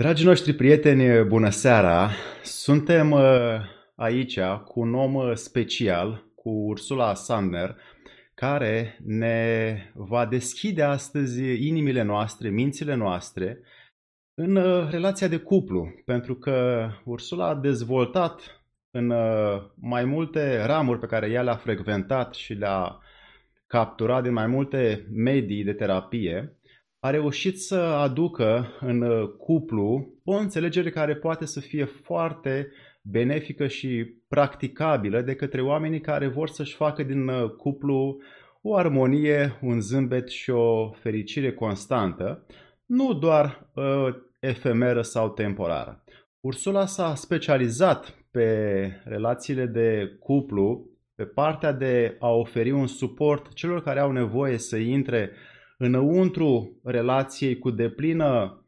Dragii noștri prieteni, bună seara! Suntem uh, aici cu un om uh, special, cu Ursula Sandner, care ne va deschide astăzi inimile noastre, mințile noastre, în uh, relația de cuplu, pentru că Ursula a dezvoltat în mai multe ramuri pe care ea le-a frecventat și le-a capturat din mai multe medii de terapie, a reușit să aducă în uh, cuplu o înțelegere care poate să fie foarte benefică și practicabilă de către oamenii care vor să-și facă din uh, cuplu o armonie, un zâmbet și o fericire constantă, nu doar uh, efemeră sau temporară. Ursula s-a specializat pe relațiile de cuplu, pe partea de a oferi un suport celor care au nevoie să intre înăuntru relației cu deplină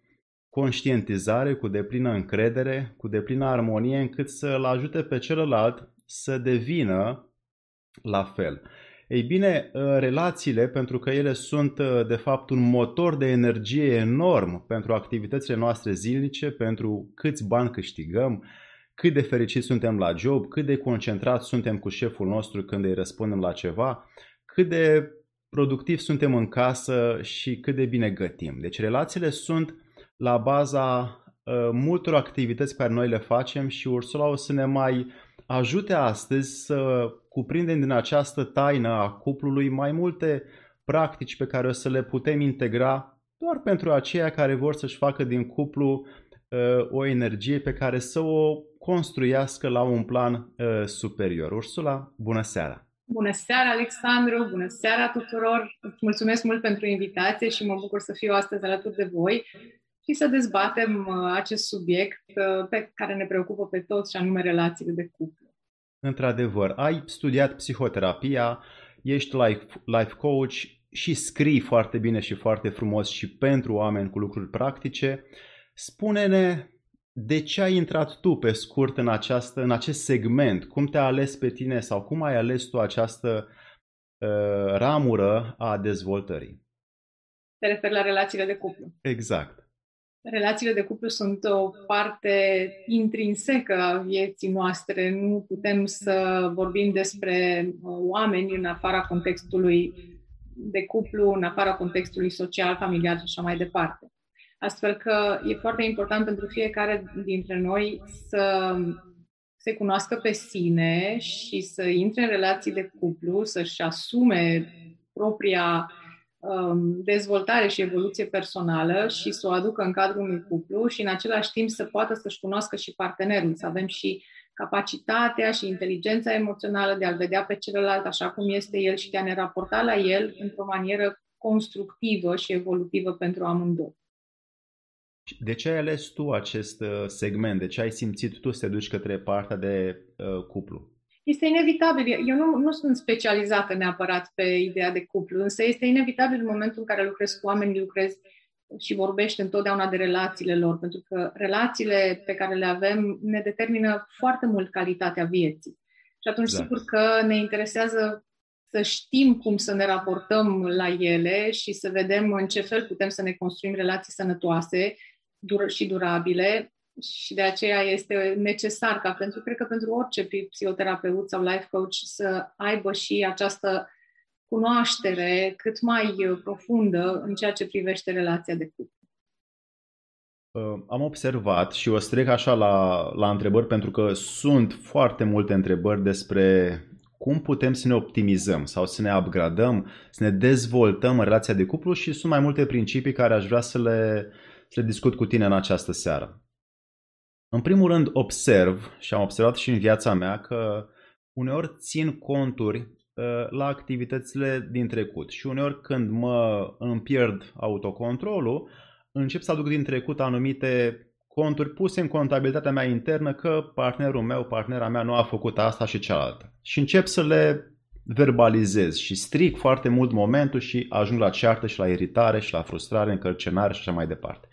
conștientizare, cu deplină încredere, cu deplină armonie, încât să-l ajute pe celălalt să devină la fel. Ei bine, ă, relațiile, pentru că ele sunt ă, de fapt un motor de energie enorm pentru activitățile noastre zilnice, pentru câți bani câștigăm, cât de fericiți suntem la job, cât de concentrați suntem cu șeful nostru când îi răspundem la ceva, cât de productiv suntem în casă și cât de bine gătim. Deci relațiile sunt la baza uh, multor activități pe care noi le facem și Ursula o să ne mai ajute astăzi să cuprindem din această taină a cuplului mai multe practici pe care o să le putem integra doar pentru aceia care vor să-și facă din cuplu uh, o energie pe care să o construiască la un plan uh, superior. Ursula, bună seara! Bună seara, Alexandru! Bună seara tuturor! Îți mulțumesc mult pentru invitație și mă bucur să fiu astăzi alături de voi și să dezbatem uh, acest subiect uh, pe care ne preocupă pe toți, și anume relațiile de cuplu. Într-adevăr, ai studiat psihoterapia, ești life, life coach și scrii foarte bine și foarte frumos și pentru oameni cu lucruri practice. Spune-ne de ce ai intrat tu pe scurt în, această, în acest segment? Cum te-a ales pe tine sau cum ai ales tu această uh, ramură a dezvoltării? Te referi la relațiile de cuplu. Exact. Relațiile de cuplu sunt o parte intrinsecă a vieții noastre. Nu putem să vorbim despre uh, oameni în afara contextului de cuplu, în afara contextului social, familial și așa mai departe. Astfel că e foarte important pentru fiecare dintre noi să se cunoască pe sine și să intre în relații de cuplu, să-și asume propria um, dezvoltare și evoluție personală și să o aducă în cadrul unui cuplu și în același timp să poată să-și cunoască și partenerul, să avem și capacitatea și inteligența emoțională de a-l vedea pe celălalt așa cum este el și de a ne raporta la el într-o manieră constructivă și evolutivă pentru amândoi. De ce ai ales tu acest uh, segment? De ce ai simțit tu să te duci către partea de uh, cuplu? Este inevitabil. Eu nu, nu sunt specializată neapărat pe ideea de cuplu, însă este inevitabil în momentul în care lucrez cu oameni, lucrez și vorbești întotdeauna de relațiile lor, pentru că relațiile pe care le avem ne determină foarte mult calitatea vieții. Și atunci, exact. sigur că ne interesează să știm cum să ne raportăm la ele și să vedem în ce fel putem să ne construim relații sănătoase dur- și durabile și de aceea este necesar ca pentru, cred că pentru orice psihoterapeut sau life coach să aibă și această cunoaștere cât mai profundă în ceea ce privește relația de cuplu. Uh, am observat și o strec așa la, la întrebări pentru că sunt foarte multe întrebări despre cum putem să ne optimizăm sau să ne upgradăm, să ne dezvoltăm în relația de cuplu și sunt mai multe principii care aș vrea să le, să le discut cu tine în această seară. În primul rând, observ și am observat și în viața mea că uneori țin conturi uh, la activitățile din trecut și uneori când mă îmi pierd autocontrolul, încep să aduc din trecut anumite conturi puse în contabilitatea mea internă că partenerul meu, partenera mea nu a făcut asta și cealaltă. Și încep să le verbalizez și stric foarte mult momentul și ajung la ceartă și la iritare și la frustrare, încărcenare și așa mai departe.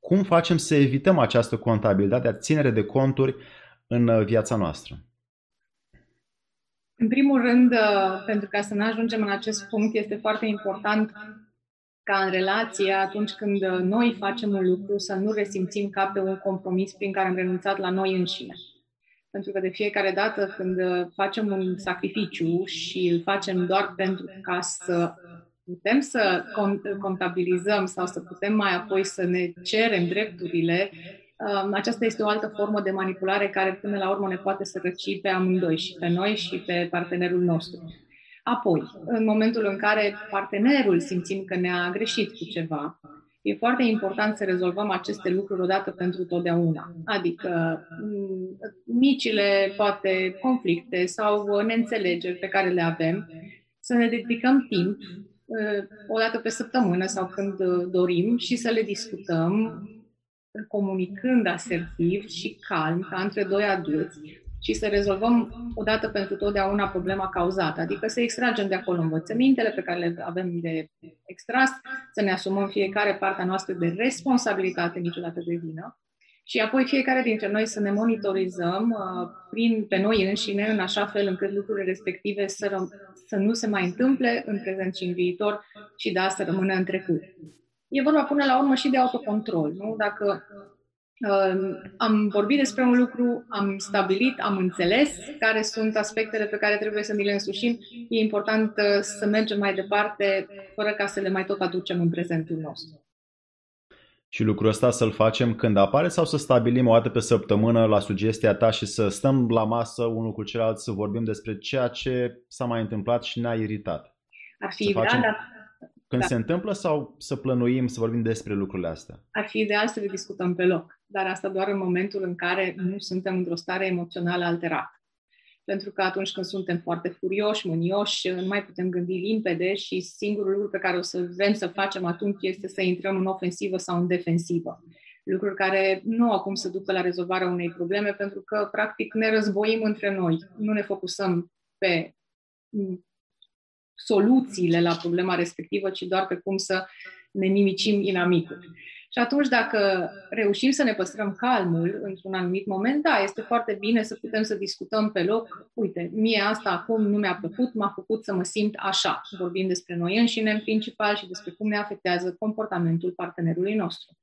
Cum facem să evităm această contabilitate, a ținere de conturi în uh, viața noastră? În primul rând, uh, pentru ca să nu ajungem în acest punct, este foarte important ca în relație, atunci când noi facem un lucru, să nu resimțim ca pe un compromis prin care am renunțat la noi înșine. Pentru că de fiecare dată când facem un sacrificiu și îl facem doar pentru ca să putem să contabilizăm sau să putem mai apoi să ne cerem drepturile, um, aceasta este o altă formă de manipulare care până la urmă ne poate să răci pe amândoi, și pe noi și pe partenerul nostru. Apoi, în momentul în care partenerul simțim că ne-a greșit cu ceva, e foarte important să rezolvăm aceste lucruri odată pentru totdeauna. Adică mm, micile, poate, conflicte sau neînțelegeri pe care le avem, să ne dedicăm timp uh, o dată pe săptămână sau când uh, dorim și să le discutăm comunicând asertiv și calm, ca între doi adulți, și să rezolvăm odată pentru totdeauna problema cauzată, adică să extragem de acolo învățămintele pe care le avem de extras, să ne asumăm fiecare partea noastră de responsabilitate, niciodată de vină, și apoi fiecare dintre noi să ne monitorizăm uh, prin, pe noi înșine, în așa fel încât lucrurile respective să, ră- să nu se mai întâmple în prezent și în viitor și da, să rămână în trecut. E vorba până la urmă și de autocontrol. Nu? Dacă am vorbit despre un lucru, am stabilit, am înțeles care sunt aspectele pe care trebuie să ni le însușim. E important uh, să mergem mai departe, fără ca să le mai tot aducem în prezentul nostru. Și lucrul ăsta să-l facem când apare sau să stabilim o dată pe săptămână la sugestia ta și să stăm la masă unul cu celălalt să vorbim despre ceea ce s-a mai întâmplat și ne-a iritat? Ar fi ideal, facem... dar când da. se întâmplă sau să plănuim să vorbim despre lucrurile astea? Ar fi ideal să le discutăm pe loc, dar asta doar în momentul în care nu suntem într-o stare emoțională alterată. Pentru că atunci când suntem foarte furioși, mânioși, nu mai putem gândi limpede și singurul lucru pe care o să vrem să facem atunci este să intrăm în ofensivă sau în defensivă. Lucruri care nu acum să ducă la rezolvarea unei probleme, pentru că, practic, ne războim între noi. Nu ne focusăm pe soluțiile la problema respectivă, ci doar pe cum să ne nimicim inamicul. Și atunci, dacă reușim să ne păstrăm calmul într-un anumit moment, da, este foarte bine să putem să discutăm pe loc. Uite, mie asta acum nu mi-a plăcut, m-a făcut să mă simt așa. Vorbim despre noi înșine în principal și despre cum ne afectează comportamentul partenerului nostru.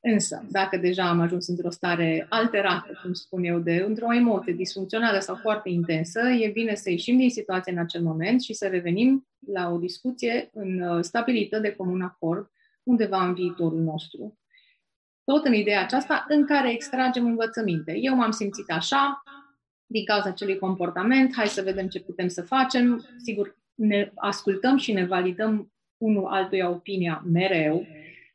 Însă, dacă deja am ajuns într-o stare alterată, cum spun eu, de într-o emoție disfuncțională sau foarte intensă, e bine să ieșim din situație în acel moment și să revenim la o discuție în, uh, stabilită de comun acord undeva în viitorul nostru. Tot în ideea aceasta în care extragem învățăminte. Eu m-am simțit așa, din cauza acelui comportament, hai să vedem ce putem să facem. Sigur, ne ascultăm și ne validăm unul altuia opinia mereu,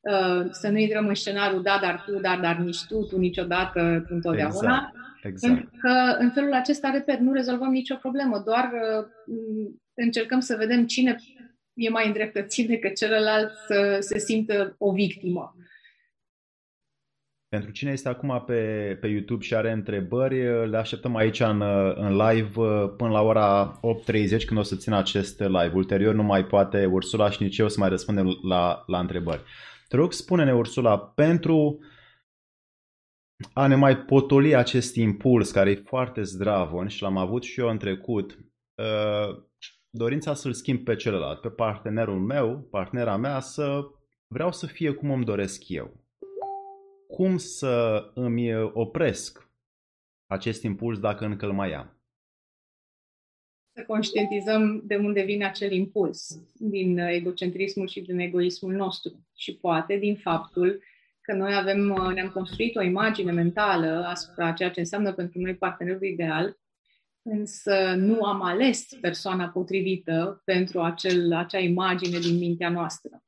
Uh, să nu intrăm în scenariul da, dar tu, dar, dar nici tu, tu niciodată, tu întotdeauna. Exact. exact. Pentru că în felul acesta, repet, nu rezolvăm nicio problemă, doar uh, încercăm să vedem cine e mai îndreptățit decât celălalt să se simtă o victimă. Pentru cine este acum pe, pe YouTube și are întrebări, le așteptăm aici în, în live până la ora 8.30 când o să țin acest live. Ulterior nu mai poate Ursula și nici eu să mai răspundem la, la întrebări. Te rog, spune-ne, Ursula, pentru a ne mai potoli acest impuls care e foarte zdravon și l-am avut și eu în trecut, uh, dorința să-l schimb pe celălalt, pe partenerul meu, partenera mea, să vreau să fie cum îmi doresc eu. Cum să îmi opresc acest impuls dacă încă îl mai am? să conștientizăm de unde vine acel impuls, din egocentrismul și din egoismul nostru. Și poate din faptul că noi avem, ne-am construit o imagine mentală asupra ceea ce înseamnă pentru noi partenerul ideal, însă nu am ales persoana potrivită pentru acel, acea imagine din mintea noastră.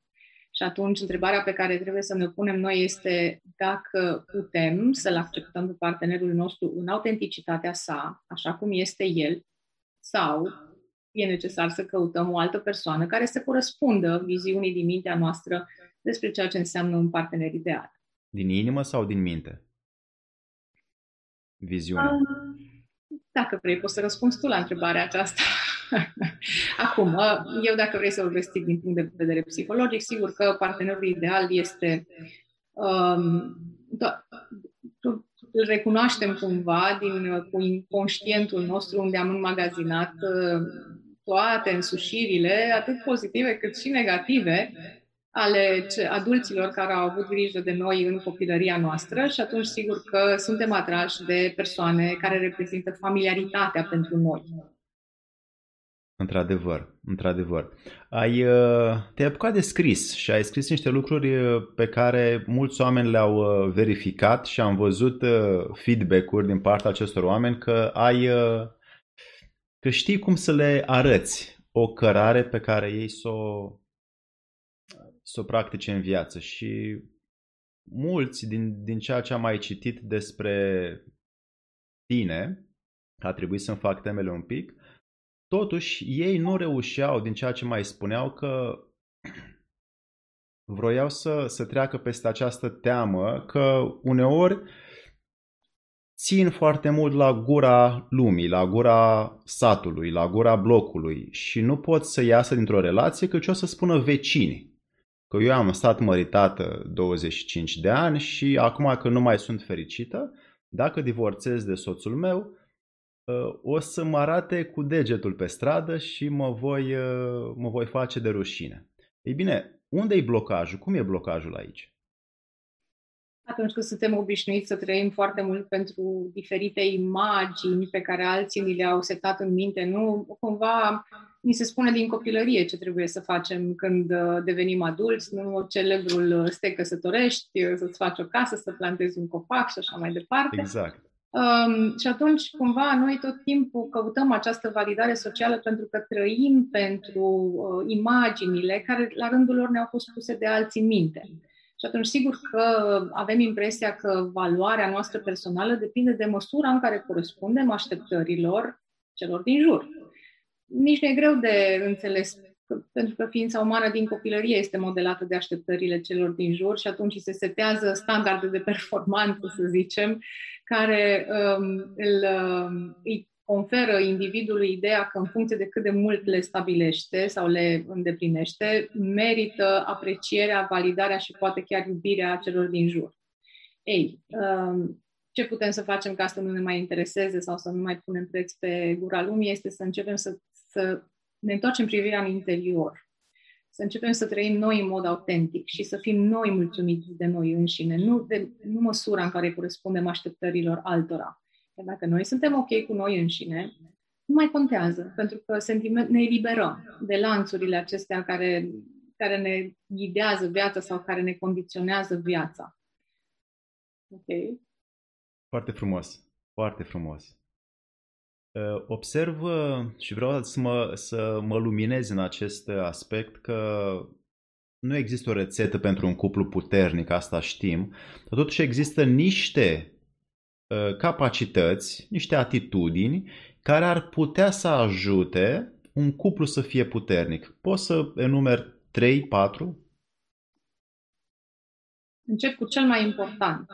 Și atunci, întrebarea pe care trebuie să ne punem noi este dacă putem să-l acceptăm pe partenerul nostru în autenticitatea sa, așa cum este el, sau e necesar să căutăm o altă persoană care să corespundă viziunii din mintea noastră despre ceea ce înseamnă un partener ideal. Din inimă sau din minte? Viziunea. Um, dacă vrei, poți să răspunzi tu la întrebarea aceasta. Acum, eu dacă vrei să vorbesc din punct de vedere psihologic, sigur că partenerul ideal este um, îl recunoaștem cumva din, cu inconștientul nostru unde am înmagazinat uh, toate însușirile, atât pozitive cât și negative, ale adulților care au avut grijă de noi în copilăria noastră și atunci sigur că suntem atrași de persoane care reprezintă familiaritatea pentru noi. Într-adevăr, într-adevăr. Ai, uh, te-ai apucat de scris și ai scris niște lucruri uh, pe care mulți oameni le-au uh, verificat și am văzut feedback-uri din partea acestor oameni că ai că știi cum să le arăți o cărare pe care ei să o, să o practice în viață și mulți din, din ceea ce am mai citit despre tine, a trebuit să-mi fac temele un pic, Totuși, ei nu reușeau, din ceea ce mai spuneau, că vroiau să, să treacă peste această teamă, că uneori țin foarte mult la gura lumii, la gura satului, la gura blocului și nu pot să iasă dintr-o relație că ce o să spună vecinii. Că eu am stat măritată 25 de ani și acum că nu mai sunt fericită, dacă divorțez de soțul meu, Uh, o să mă arate cu degetul pe stradă și mă voi, uh, mă voi face de rușine. Ei bine, unde e blocajul? Cum e blocajul aici? Atunci când suntem obișnuiți să trăim foarte mult pentru diferite imagini pe care alții ni le-au setat în minte, nu? Cumva ni se spune din copilărie ce trebuie să facem când uh, devenim adulți, nu celebrul să te căsătorești, să-ți faci o casă, să plantezi un copac și așa mai departe. Exact. Um, și atunci, cumva, noi tot timpul căutăm această validare socială pentru că trăim pentru uh, imaginile care, la rândul lor, ne-au fost puse de alții în minte. Și atunci, sigur că avem impresia că valoarea noastră personală depinde de măsura în care corespundem așteptărilor celor din jur. Nici nu e greu de înțeles pentru că ființa umană din copilărie este modelată de așteptările celor din jur și atunci se setează standarde de performanță, să zicem, care um, îl, um, îi conferă individului ideea că în funcție de cât de mult le stabilește sau le îndeplinește, merită aprecierea, validarea și poate chiar iubirea celor din jur. Ei, um, ce putem să facem ca să nu ne mai intereseze sau să nu mai punem preț pe gura lumii este să începem să, să ne întoarcem privirea în interior, să începem să trăim noi în mod autentic și să fim noi mulțumiți de noi înșine, nu, de, nu măsura în care corespundem așteptărilor altora. Iar dacă noi suntem ok cu noi înșine, nu mai contează, pentru că sentiment, ne eliberăm de lanțurile acestea care, care ne ghidează viața sau care ne condiționează viața. Ok? Foarte frumos. Foarte frumos. Ă, observ și vreau să mă, să mă luminez în acest aspect că nu există o rețetă pentru un cuplu puternic, asta știm, dar totuși există niște ă, capacități, niște atitudini care ar putea să ajute un cuplu să fie puternic. Poți să enumer 3, 4? Încep cu cel mai important.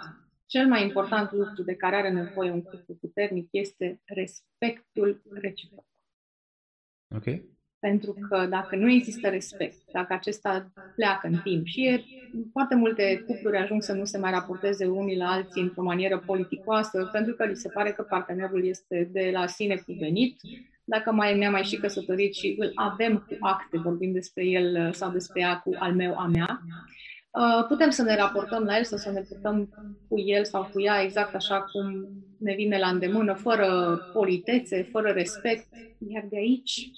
Cel mai important lucru de care are nevoie un cuplu puternic este respectul reciproc. Ok. Pentru că dacă nu există respect, dacă acesta pleacă în timp. Și e, foarte multe cupluri ajung să nu se mai raporteze unii la alții într-o manieră politicoasă, pentru că li se pare că partenerul este de la sine cuvenit, dacă mai ne-am mai și căsătorit și îl avem cu acte, vorbim despre el sau despre ea cu al meu, a mea, Uh, putem să ne raportăm la el sau să ne purtăm cu el sau cu ea exact așa cum ne vine la îndemână, fără politețe, fără respect. Iar de aici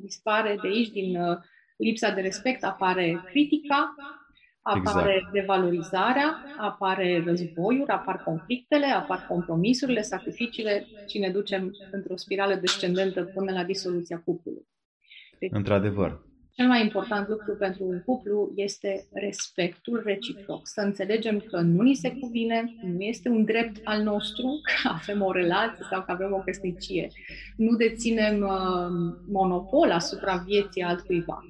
dispare, de aici, din uh, lipsa de respect, apare critica, apare exact. devalorizarea, apare războiul, apar conflictele, apar compromisurile, sacrificiile și ne ducem într-o spirală descendentă până la disoluția cuplului. Deci, Într-adevăr. Cel mai important lucru pentru un cuplu este respectul reciproc. Să înțelegem că nu ni se cuvine, nu este un drept al nostru că avem o relație sau că avem o căsnicie. Nu deținem uh, monopol asupra vieții altcuiva.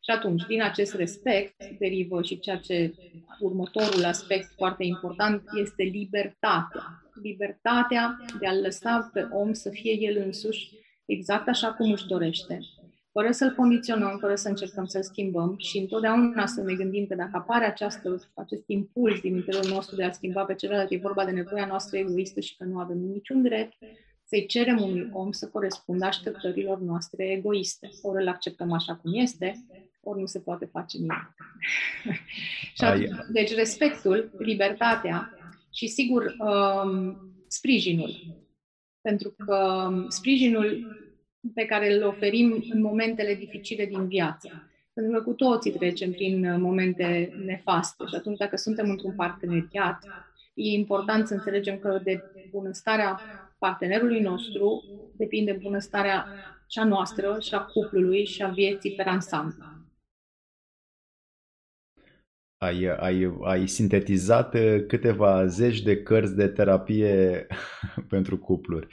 Și atunci, din acest respect, derivă și ceea ce următorul aspect foarte important este libertatea. Libertatea de a-l lăsa pe om să fie el însuși exact așa cum își dorește fără să-l condiționăm, fără să încercăm să-l schimbăm și întotdeauna să ne gândim că dacă apare această, acest impuls din interiorul nostru de a schimba pe celălalt, e vorba de nevoia noastră egoistă și că nu avem niciun drept să-i cerem unui om să corespundă așteptărilor noastre egoiste. Ori îl acceptăm așa cum este, ori nu se poate face nimic. și atunci, deci respectul, libertatea și, sigur, um, sprijinul. Pentru că sprijinul pe care îl oferim în momentele dificile din viață. Pentru că cu toții trecem prin momente nefaste și atunci dacă suntem într-un parteneriat, e important să înțelegem că de bunăstarea partenerului nostru depinde bunăstarea cea noastră și a cuplului și a vieții pe ansamblu. Ai, ai, ai sintetizat uh, câteva zeci de cărți de terapie pentru cupluri.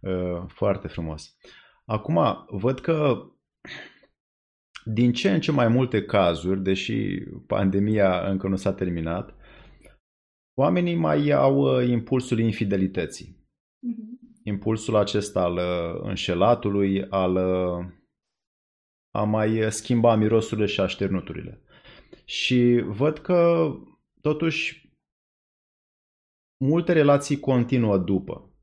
Uh, foarte frumos. Acum, văd că din ce în ce mai multe cazuri, deși pandemia încă nu s-a terminat, oamenii mai au uh, impulsul infidelității. Mm-hmm. Impulsul acesta al înșelatului, al a mai schimba mirosurile și așternuturile. Și văd că, totuși, multe relații continuă după.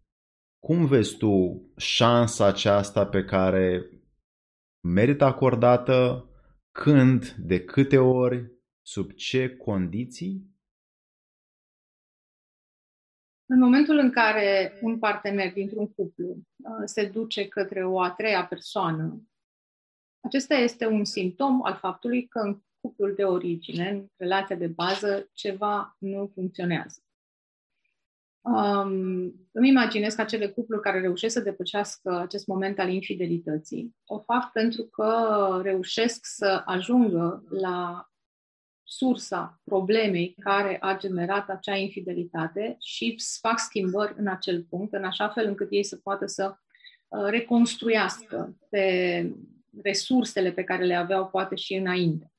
Cum vezi tu șansa aceasta pe care merită acordată, când, de câte ori, sub ce condiții? În momentul în care un partener dintr-un cuplu uh, se duce către o a treia persoană, acesta este un simptom al faptului că în cuplul de origine, în relația de bază, ceva nu funcționează. Um, îmi imaginez că acele cupluri care reușesc să depășească acest moment al infidelității o fac pentru că reușesc să ajungă la sursa problemei care a generat acea infidelitate și fac schimbări în acel punct, în așa fel încât ei să poată să uh, reconstruiască pe resursele pe care le aveau poate și înainte.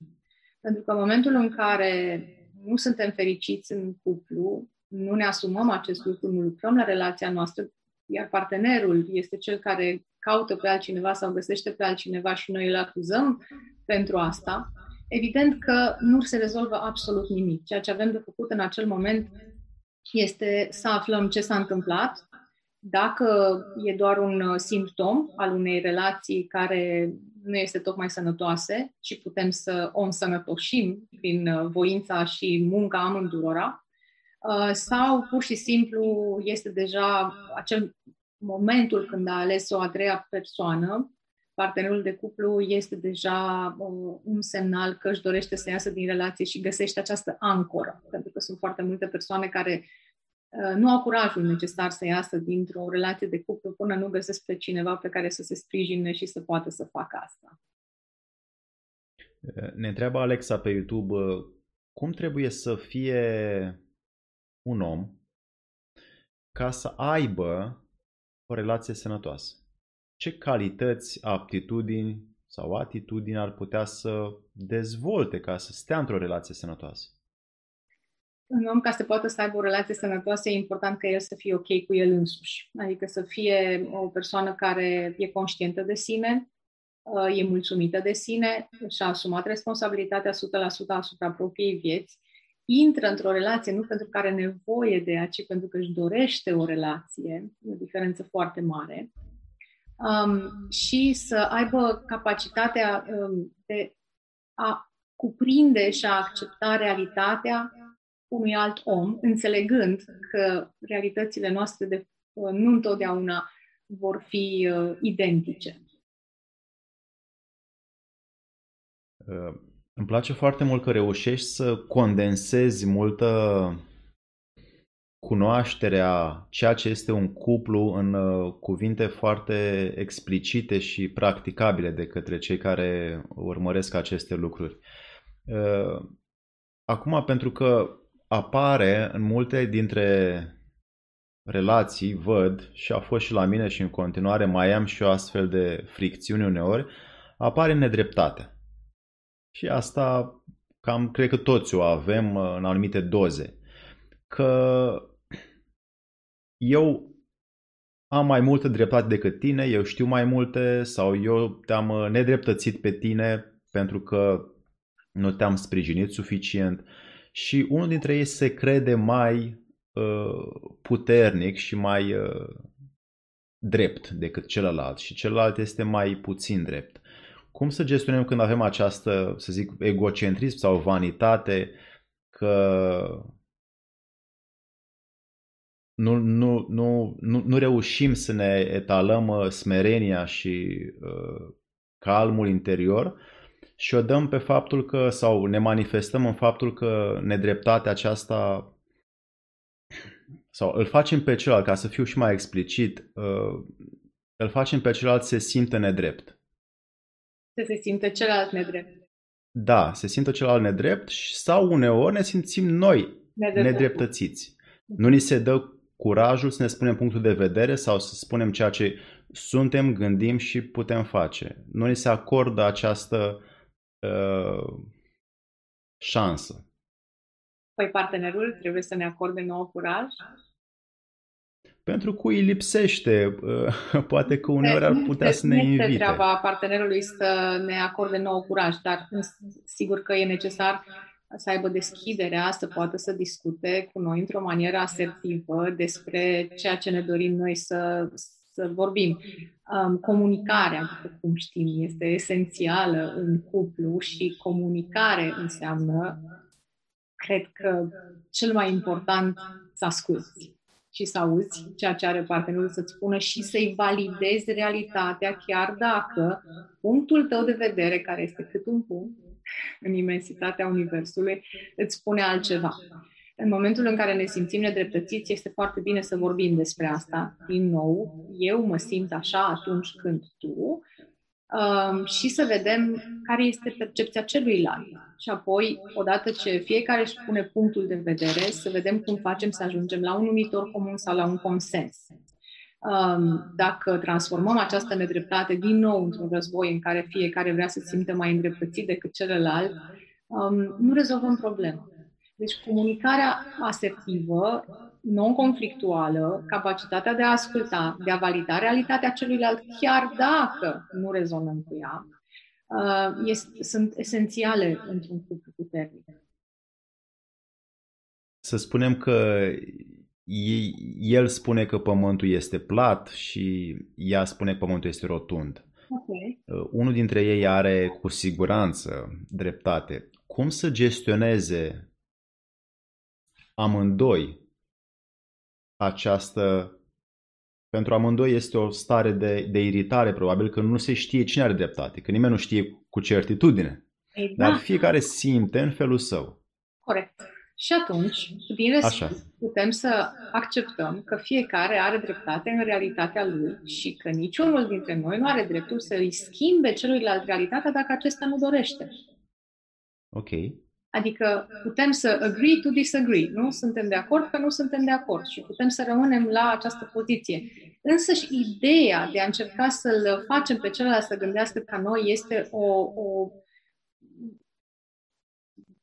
Pentru că în momentul în care nu suntem fericiți în cuplu, nu ne asumăm acest lucru, nu lucrăm la relația noastră, iar partenerul este cel care caută pe altcineva sau găsește pe altcineva și noi îl acuzăm pentru asta, evident că nu se rezolvă absolut nimic. Ceea ce avem de făcut în acel moment este să aflăm ce s-a întâmplat, dacă e doar un simptom al unei relații care nu este tocmai sănătoase și putem să o însănătoșim prin uh, voința și munca amândurora, uh, sau pur și simplu este deja acel momentul când a ales o a treia persoană, partenerul de cuplu este deja uh, un semnal că își dorește să iasă din relație și găsește această ancoră. Pentru că sunt foarte multe persoane care nu au curajul necesar să iasă dintr-o relație de cuplu până nu găsesc pe cineva pe care să se sprijine și să poată să facă asta. Ne întreabă Alexa pe YouTube cum trebuie să fie un om ca să aibă o relație sănătoasă. Ce calități, aptitudini sau atitudini ar putea să dezvolte ca să stea într-o relație sănătoasă? un om ca să poată să aibă o relație sănătoasă, e important ca el să fie ok cu el însuși. Adică să fie o persoană care e conștientă de sine, uh, e mulțumită de sine, și-a asumat responsabilitatea 100% asupra propriei vieți, intră într-o relație nu pentru că are nevoie de ea, ci pentru că își dorește o relație, e o diferență foarte mare, um, și să aibă capacitatea um, de a cuprinde și a accepta realitatea unui alt om, înțelegând că realitățile noastre de, uh, nu întotdeauna vor fi uh, identice. Uh, îmi place foarte mult că reușești să condensezi multă cunoașterea ceea ce este un cuplu în cuvinte foarte explicite și practicabile de către cei care urmăresc aceste lucruri. Acum, pentru că apare în multe dintre relații, văd, și a fost și la mine și în continuare mai am și o astfel de fricțiuni uneori, apare nedreptatea. Și asta cam cred că toți o avem uh, în anumite doze. Că eu am mai multă dreptate decât tine, eu știu mai multe sau eu te-am uh, nedreptățit pe tine pentru că nu te-am sprijinit suficient și unul dintre ei se crede mai uh, puternic și mai uh, drept decât celălalt și celălalt este mai puțin drept. Cum să gestionăm când avem această, să zic, egocentrism sau vanitate, că nu, nu, nu, nu, nu reușim să ne etalăm uh, smerenia și uh, calmul interior și o dăm pe faptul că, sau ne manifestăm în faptul că nedreptatea aceasta sau îl facem pe celălalt, ca să fiu și mai explicit, uh, îl facem pe celălalt să se simtă nedrept. Să se simtă celălalt nedrept. Da, se simtă celălalt nedrept sau uneori ne simțim noi Nedrept. nedreptățiți. Nu ni se dă curajul să ne spunem punctul de vedere sau să spunem ceea ce suntem, gândim și putem face. Nu ni se acordă această uh, șansă. Păi partenerul trebuie să ne acorde nouă curaj? Pentru că îi lipsește. Uh, poate că uneori ar putea să ne invite. Este treaba partenerului să ne acorde nouă curaj, dar sigur că e necesar să aibă deschiderea, să poată să discute cu noi într-o manieră asertivă despre ceea ce ne dorim noi să, să vorbim. Um, comunicarea, după cum știm, este esențială în cuplu și comunicare înseamnă, cred că, cel mai important să asculți și să auzi ceea ce are partenerul să-ți spună și să-i validezi realitatea, chiar dacă punctul tău de vedere, care este cât un punct, în imensitatea Universului, îți spune altceva. În momentul în care ne simțim nedreptățiți, este foarte bine să vorbim despre asta. Din nou, eu mă simt așa atunci când tu, um, și să vedem care este percepția celuilalt. Și apoi, odată ce fiecare își pune punctul de vedere, să vedem cum facem să ajungem la un numitor comun sau la un consens. Um, dacă transformăm această nedreptate din nou într-un război în care fiecare vrea să simte mai îndreptățit decât celălalt, um, nu rezolvăm problema. Deci comunicarea asertivă, non-conflictuală, capacitatea de a asculta, de a valida realitatea celuilalt, chiar dacă nu rezonăm cu ea, uh, este, sunt esențiale într-un cuplu puternic. Să spunem că el spune că pământul este plat și ea spune că pământul este rotund. Okay. Uh, unul dintre ei are cu siguranță dreptate. Cum să gestioneze amândoi această... Pentru amândoi este o stare de, de iritare, probabil că nu se știe cine are dreptate, că nimeni nu știe cu certitudine. Ei, Dar da. fiecare simte în felul său. Corect. Și atunci, din respect, putem să acceptăm că fiecare are dreptate în realitatea lui și că niciunul dintre noi nu are dreptul să îi schimbe celuilalt realitatea dacă acesta nu dorește. Ok. Adică putem să agree to disagree, nu? Suntem de acord că nu suntem de acord și putem să rămânem la această poziție. Însă și ideea de a încerca să-l facem pe celălalt să gândească ca noi este o, o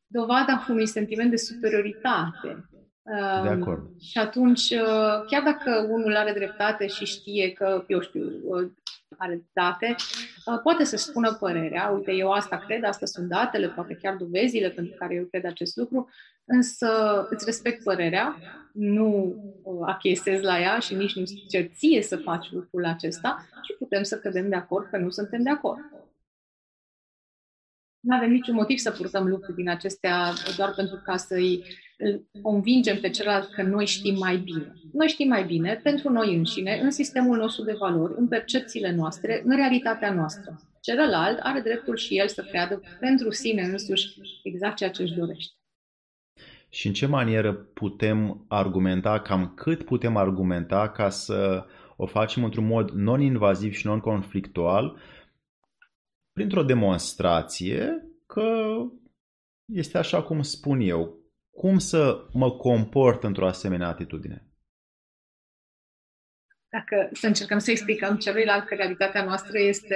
dovada unui sentiment de superioritate. De um, acord. Și atunci, uh, chiar dacă unul are dreptate și știe că, eu știu, uh, are date, uh, poate să spună părerea, uite, eu asta cred, asta sunt datele, poate chiar dovezile pentru care eu cred acest lucru, însă îți respect părerea, nu achiesez la ea și nici nu cer ție să faci lucrul acesta și putem să cădem de acord că nu suntem de acord. Nu avem niciun motiv să purtăm lucruri din acestea doar pentru ca să-i convingem pe celălalt că noi știm mai bine. Noi știm mai bine pentru noi înșine, în sistemul nostru de valori, în percepțiile noastre, în realitatea noastră. Celălalt are dreptul și el să creadă pentru sine însuși exact ceea ce își dorește. Și în ce manieră putem argumenta, cam cât putem argumenta ca să o facem într-un mod non-invaziv și non-conflictual, printr-o demonstrație că este așa cum spun eu. Cum să mă comport într-o asemenea atitudine? Dacă să încercăm să explicăm celuilalt că realitatea noastră este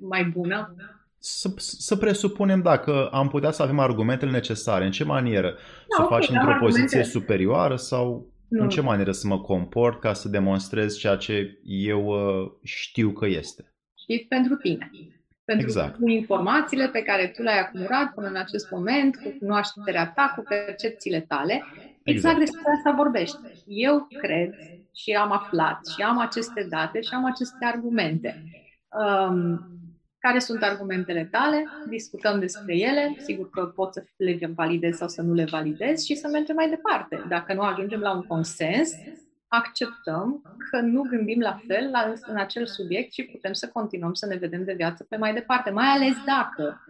mai bună? Să, să presupunem dacă am putea să avem argumentele necesare. În ce manieră? Da, să okay, facem într-o argumente. poziție superioară sau nu. în ce manieră să mă comport ca să demonstrez ceea ce eu uh, știu că este? Știi pentru tine. Pentru exact. cu informațiile pe care tu le-ai acumulat până în acest moment, cu cunoașterea ta, cu percepțiile tale, exact, exact. despre asta vorbește. Eu cred și am aflat și am aceste date și am aceste argumente. Um, care sunt argumentele tale, discutăm despre ele, sigur că pot să le validez sau să nu le validez și să mergem mai departe. Dacă nu ajungem la un consens, acceptăm că nu gândim la fel la, în acel subiect și putem să continuăm să ne vedem de viață pe mai departe, mai ales dacă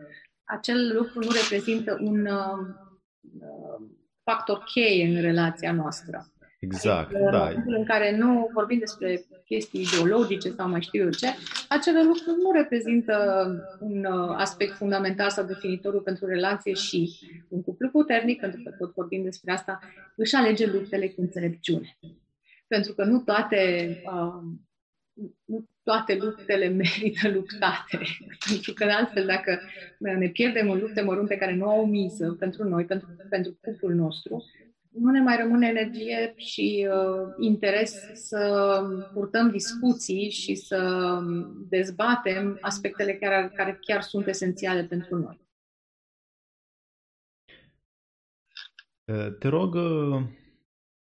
acel lucru nu reprezintă un uh, uh factor cheie în relația noastră. Exact, adică, da. În în care nu vorbim despre chestii ideologice sau mai știu eu ce, acele lucruri nu reprezintă un uh, aspect fundamental sau definitoriu pentru relație și un cuplu puternic, pentru că tot vorbim despre asta, își alege luptele cu înțelepciune. Pentru că nu toate, uh, nu toate luptele merită luptate. pentru că altfel, dacă ne pierdem în lupte mărunte care nu au o miză pentru noi, pentru, pentru cuplul nostru, nu ne mai rămâne energie și uh, interes să purtăm discuții și să dezbatem aspectele care, care chiar sunt esențiale pentru noi. Uh, te rog, uh,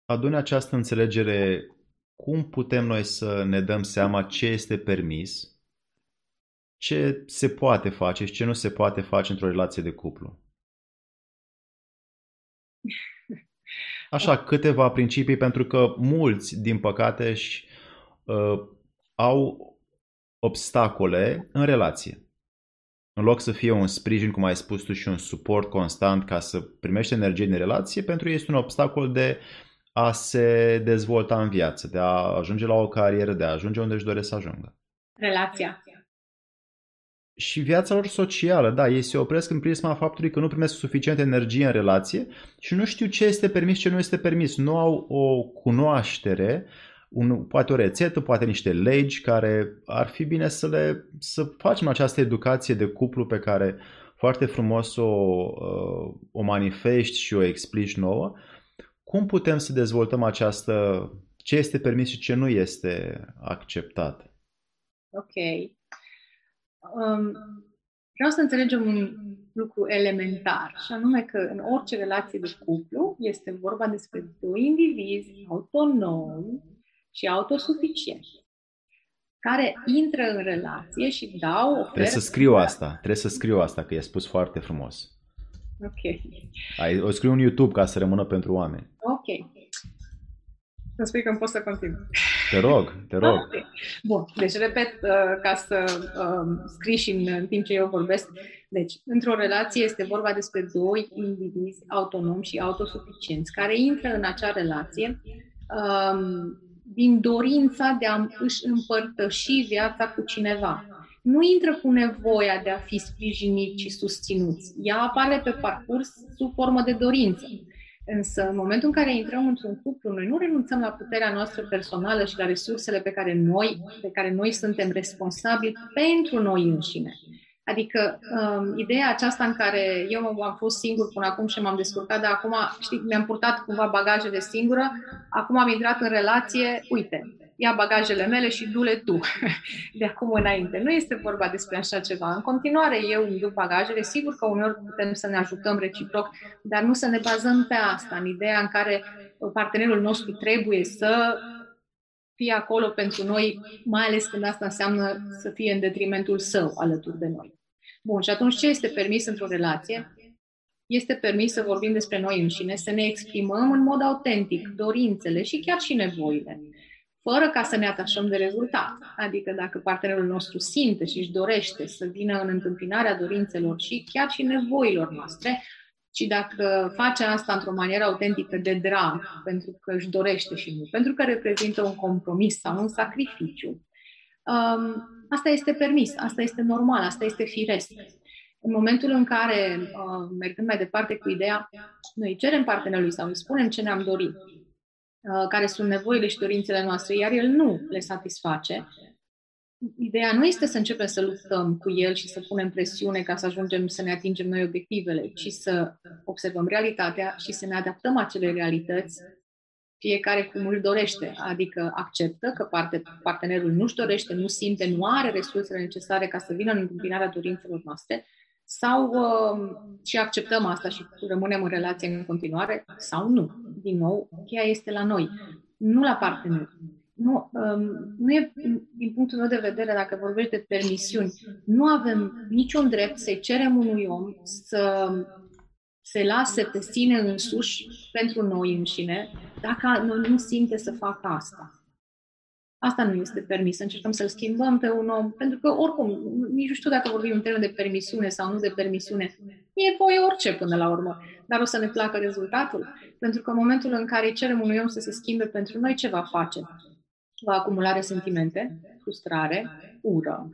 adune această înțelegere cum putem noi să ne dăm seama ce este permis, ce se poate face și ce nu se poate face într-o relație de cuplu. Așa, câteva principii, pentru că mulți, din păcate, și, uh, au obstacole în relație. În loc să fie un sprijin, cum ai spus tu, și un suport constant ca să primești energie din relație, pentru ei este un obstacol de a se dezvolta în viață, de a ajunge la o carieră, de a ajunge unde își doresc să ajungă. Relația și viața lor socială. Da, ei se opresc în prisma faptului că nu primesc suficient energie în relație și nu știu ce este permis, ce nu este permis. Nu au o cunoaștere, un, poate o rețetă, poate niște legi care ar fi bine să le să facem această educație de cuplu pe care foarte frumos o, uh, o manifesti și o explici nouă. Cum putem să dezvoltăm această, ce este permis și ce nu este acceptat? Ok. Um, vreau să înțelegem un lucru elementar, și anume că în orice relație de cuplu este vorba despre doi indivizi autonomi și autosuficienți care intră în relație și dau ofertă... Trebuie să scriu asta, trebuie să scriu asta, că e spus foarte frumos. Ok. Ai, o scriu în YouTube ca să rămână pentru oameni. Ok. Să spui că pot să continui. Te rog, te rog. Okay. Bun, deci repet uh, ca să uh, scrii și în, în timp ce eu vorbesc. Deci, într-o relație este vorba despre doi indivizi autonomi și autosuficienți care intră în acea relație um, din dorința de a își împărtăși viața cu cineva. Nu intră cu nevoia de a fi sprijinit și susținuți. Ea apare pe parcurs sub formă de dorință. Însă, în momentul în care intrăm într-un cuplu, noi nu renunțăm la puterea noastră personală și la resursele pe care noi, pe care noi suntem responsabili pentru noi înșine. Adică um, ideea aceasta în care eu am fost singur până acum și m-am descurcat, dar acum, știi, mi-am purtat cumva bagajele singură, acum am intrat în relație, uite, ia bagajele mele și du-le tu de acum înainte. Nu este vorba despre așa ceva. În continuare, eu îmi duc bagajele. Sigur că uneori putem să ne ajutăm reciproc, dar nu să ne bazăm pe asta, în ideea în care partenerul nostru trebuie să fie acolo pentru noi, mai ales când asta înseamnă să fie în detrimentul său alături de noi. Bun, și atunci ce este permis într-o relație? Este permis să vorbim despre noi înșine, să ne exprimăm în mod autentic dorințele și chiar și nevoile fără ca să ne atașăm de rezultat. Adică dacă partenerul nostru simte și își dorește să vină în întâmpinarea dorințelor și chiar și nevoilor noastre, și dacă face asta într-o manieră autentică de drag, pentru că își dorește și nu, pentru că reprezintă un compromis sau un sacrificiu, um, asta este permis, asta este normal, asta este firesc. În momentul în care, uh, mergând mai departe cu ideea, noi cerem partenerului sau îi spunem ce ne-am dorit, Uh, care sunt nevoile și dorințele noastre, iar el nu le satisface, ideea nu este să începem să luptăm cu el și să punem presiune ca să ajungem să ne atingem noi obiectivele, ci să observăm realitatea și să ne adaptăm acele realități. Fiecare cum îl dorește, adică acceptă că parte, partenerul nu-și dorește, nu simte, nu are resursele necesare ca să vină în întâmpinarea dorințelor noastre, sau uh, și acceptăm asta și rămânem în relație în continuare, sau nu. Din nou, cheia este la noi, nu la partener. nu, um, nu e, din punctul meu de vedere, dacă vorbești de permisiuni, nu avem niciun drept să-i cerem unui om să se lase pe sine însuși pentru noi înșine, dacă noi nu simte să facă asta. Asta nu este permis, să încercăm să-l schimbăm pe un om, pentru că oricum, nici nu știu dacă vorbim în termen de permisiune sau nu de permisiune, e voie orice până la urmă, dar o să ne placă rezultatul, pentru că în momentul în care cerem unui om să se schimbe pentru noi, ce va face? Va acumula resentimente, frustrare, ură,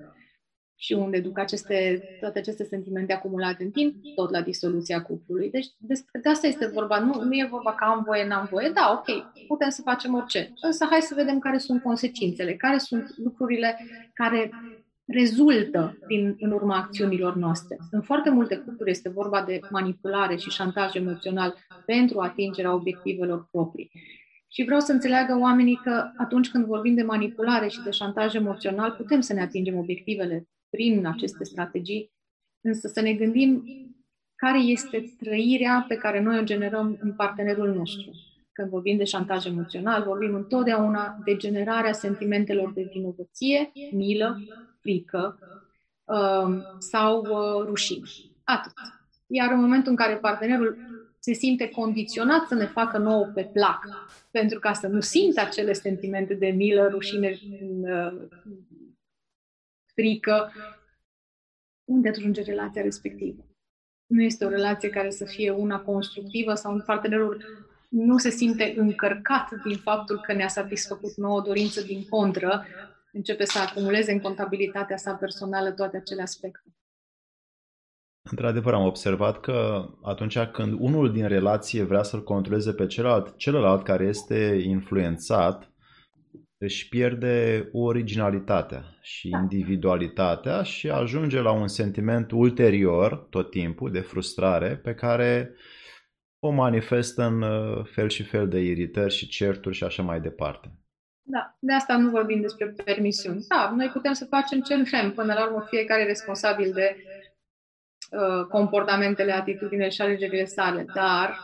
și unde duc aceste, toate aceste sentimente acumulate în timp, tot la disoluția cuplului. Deci despre de asta este vorba. Nu, nu e vorba că am voie, n-am voie. Da, ok, putem să facem orice. Însă hai să vedem care sunt consecințele, care sunt lucrurile care rezultă din, în urma acțiunilor noastre. În foarte multe cupluri este vorba de manipulare și șantaj emoțional pentru atingerea obiectivelor proprii. Și vreau să înțeleagă oamenii că atunci când vorbim de manipulare și de șantaj emoțional, putem să ne atingem obiectivele prin aceste strategii, însă să ne gândim care este trăirea pe care noi o generăm în partenerul nostru. Când vorbim de șantaj emoțional, vorbim întotdeauna de generarea sentimentelor de vinovăție, milă, frică um, sau uh, rușine. Atât. Iar în momentul în care partenerul se simte condiționat să ne facă nouă pe plac, pentru ca să nu simtă acele sentimente de milă, rușine, uh, frică, unde ajunge relația respectivă. Nu este o relație care să fie una constructivă sau un partenerul nu se simte încărcat din faptul că ne-a satisfăcut nouă dorință din contră, începe să acumuleze în contabilitatea sa personală toate acele aspecte. Într-adevăr, am observat că atunci când unul din relație vrea să-l controleze pe celălalt, celălalt care este influențat, își pierde originalitatea și da. individualitatea și ajunge la un sentiment ulterior, tot timpul, de frustrare, pe care o manifestă în uh, fel și fel de iritări și certuri și așa mai departe. Da, de asta nu vorbim despre permisiuni. Da, noi putem să facem ce vrem, până la urmă fiecare e responsabil de uh, comportamentele, atitudinile și alegerile sale, dar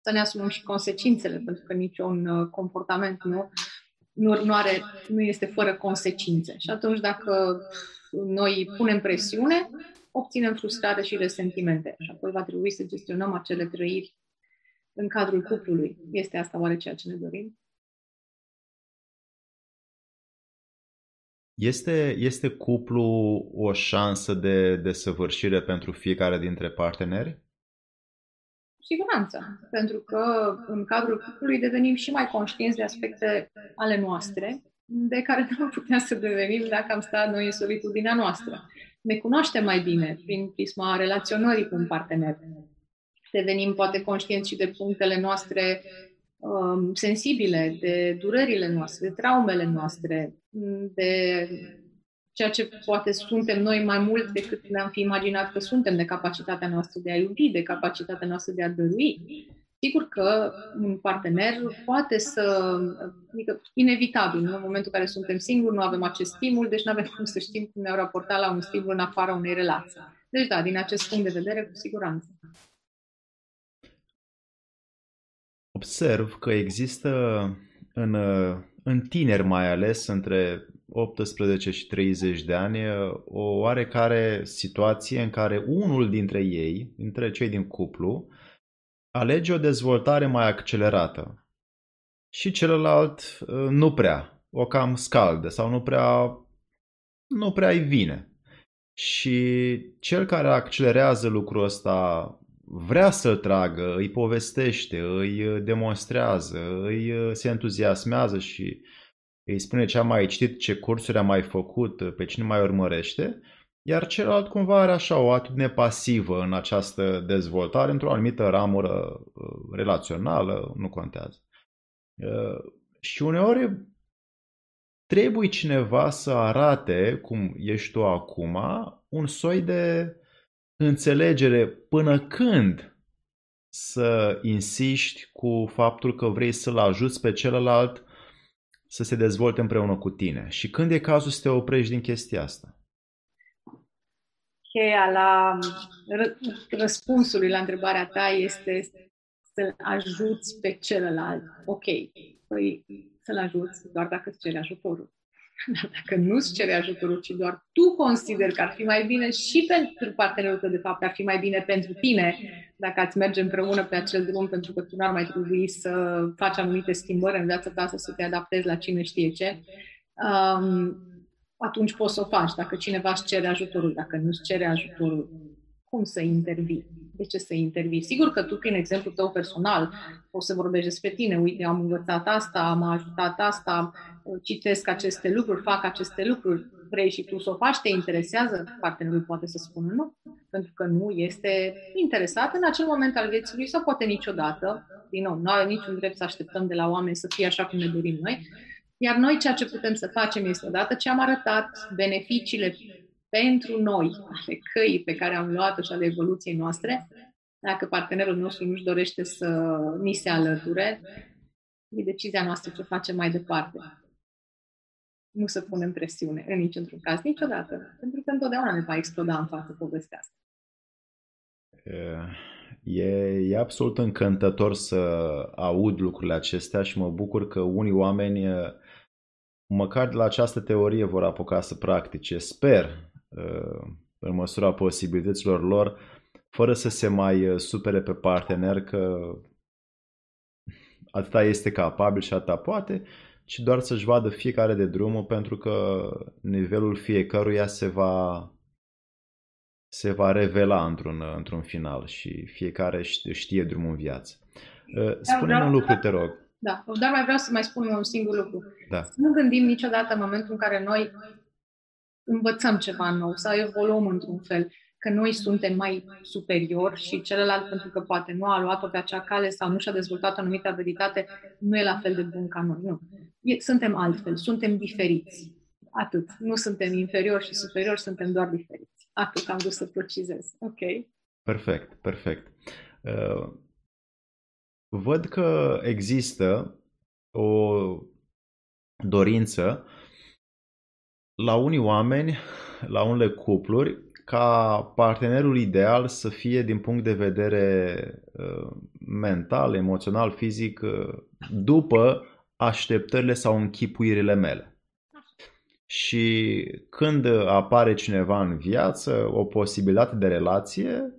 să ne asumăm și consecințele, pentru că niciun uh, comportament nu nu, nu, are, nu este fără consecințe. Și atunci dacă noi punem presiune, obținem frustrare și resentimente. Și apoi va trebui să gestionăm acele trăiri în cadrul cuplului. Este asta oare ceea ce ne dorim? Este, este cuplu o șansă de desăvârșire pentru fiecare dintre parteneri? Siguranță, pentru că în cadrul cuplului devenim și mai conștienți de aspecte ale noastre, de care nu putem să devenim dacă am stat noi în solitudinea noastră. Ne cunoaștem mai bine prin prisma relaționării cu un partener. Devenim poate conștienți și de punctele noastre um, sensibile, de durerile noastre, de traumele noastre, de ceea ce poate suntem noi mai mult decât ne-am fi imaginat că suntem, de capacitatea noastră de a iubi, de capacitatea noastră de a dărui. Sigur că un partener poate să, adică inevitabil, în momentul în care suntem singuri, nu avem acest stimul, deci nu avem cum să știm cum ne-au raportat la un stimul în afara unei relații. Deci da, din acest punct de vedere, cu siguranță. Observ că există în, în tineri mai ales, între 18 și 30 de ani o oarecare situație în care unul dintre ei, dintre cei din cuplu, alege o dezvoltare mai accelerată și celălalt uh, nu prea, o cam scaldă sau nu prea, nu prea îi vine. Și cel care accelerează lucrul ăsta vrea să-l tragă, îi povestește, îi demonstrează, îi se entuziasmează și îi spune ce a mai citit, ce cursuri a mai făcut, pe cine mai urmărește, iar celălalt cumva are așa o atitudine pasivă în această dezvoltare, într-o anumită ramură uh, relațională, nu contează. Uh, și uneori trebuie cineva să arate, cum ești tu acum, un soi de înțelegere până când să insiști cu faptul că vrei să-l ajuți pe celălalt să se dezvolte împreună cu tine? Și când e cazul să te oprești din chestia asta? Cheia la răspunsului la întrebarea ta este să-l ajuți pe celălalt. Ok, păi să-l ajuți doar dacă îți cere ajutorul. Dacă nu îți cere ajutorul, ci doar tu consideri că ar fi mai bine și pentru partenerul tău, de fapt, ar fi mai bine pentru tine dacă ați merge împreună pe acel drum, pentru că tu n-ar mai trebui să faci anumite schimbări în viața ta, să te adaptezi la cine știe ce, um, atunci poți să o faci. Dacă cineva îți cere ajutorul, dacă nu îți cere ajutorul, cum să intervii? De ce să intervii? Sigur că tu, prin exemplu tău personal, poți să vorbești despre tine. Uite, am învățat asta, m-a ajutat asta, citesc aceste lucruri, fac aceste lucruri. Vrei și tu să o faci? Te interesează? Partenerul poate să spună nu, pentru că nu este interesat în acel moment al vieții lui sau poate niciodată. Din nou, nu are niciun drept să așteptăm de la oameni să fie așa cum ne dorim noi. Iar noi ceea ce putem să facem este, odată ce am arătat beneficiile pentru noi, ale căii pe care am luat-o și ale evoluției noastre, dacă partenerul nostru nu-și dorește să ni se alăture, e decizia noastră ce facem mai departe. Nu să punem presiune în niciun caz, niciodată, pentru că întotdeauna ne va exploda în față povestea asta. E, e absolut încântător să aud lucrurile acestea și mă bucur că unii oameni măcar de la această teorie vor apuca să practice. Sper Uh, în măsura posibilităților lor, fără să se mai uh, supere pe partener că atâta este capabil și atâta poate, ci doar să-și vadă fiecare de drumul pentru că nivelul fiecăruia se va se va revela într-un, într-un final și fiecare știe drumul în viață. Uh, spune-mi un lucru, te rog. Da, dar mai vreau să mai spun un singur lucru. Da. Să nu gândim niciodată în momentul în care noi învățăm ceva nou sau evoluăm într-un fel, că noi suntem mai superior și celălalt, pentru că poate nu a luat-o pe acea cale sau nu și-a dezvoltat o anumită abilitate, nu e la fel de bun ca noi. Nu. E, suntem altfel, suntem diferiți. Atât. Nu suntem inferiori și superiori, suntem doar diferiți. Atât am vrut să precizez. Ok. Perfect, perfect. Uh, văd că există o dorință la unii oameni, la unele cupluri, ca partenerul ideal să fie din punct de vedere uh, mental, emoțional, fizic, uh, după așteptările sau închipuirile mele. Și când apare cineva în viață, o posibilitate de relație,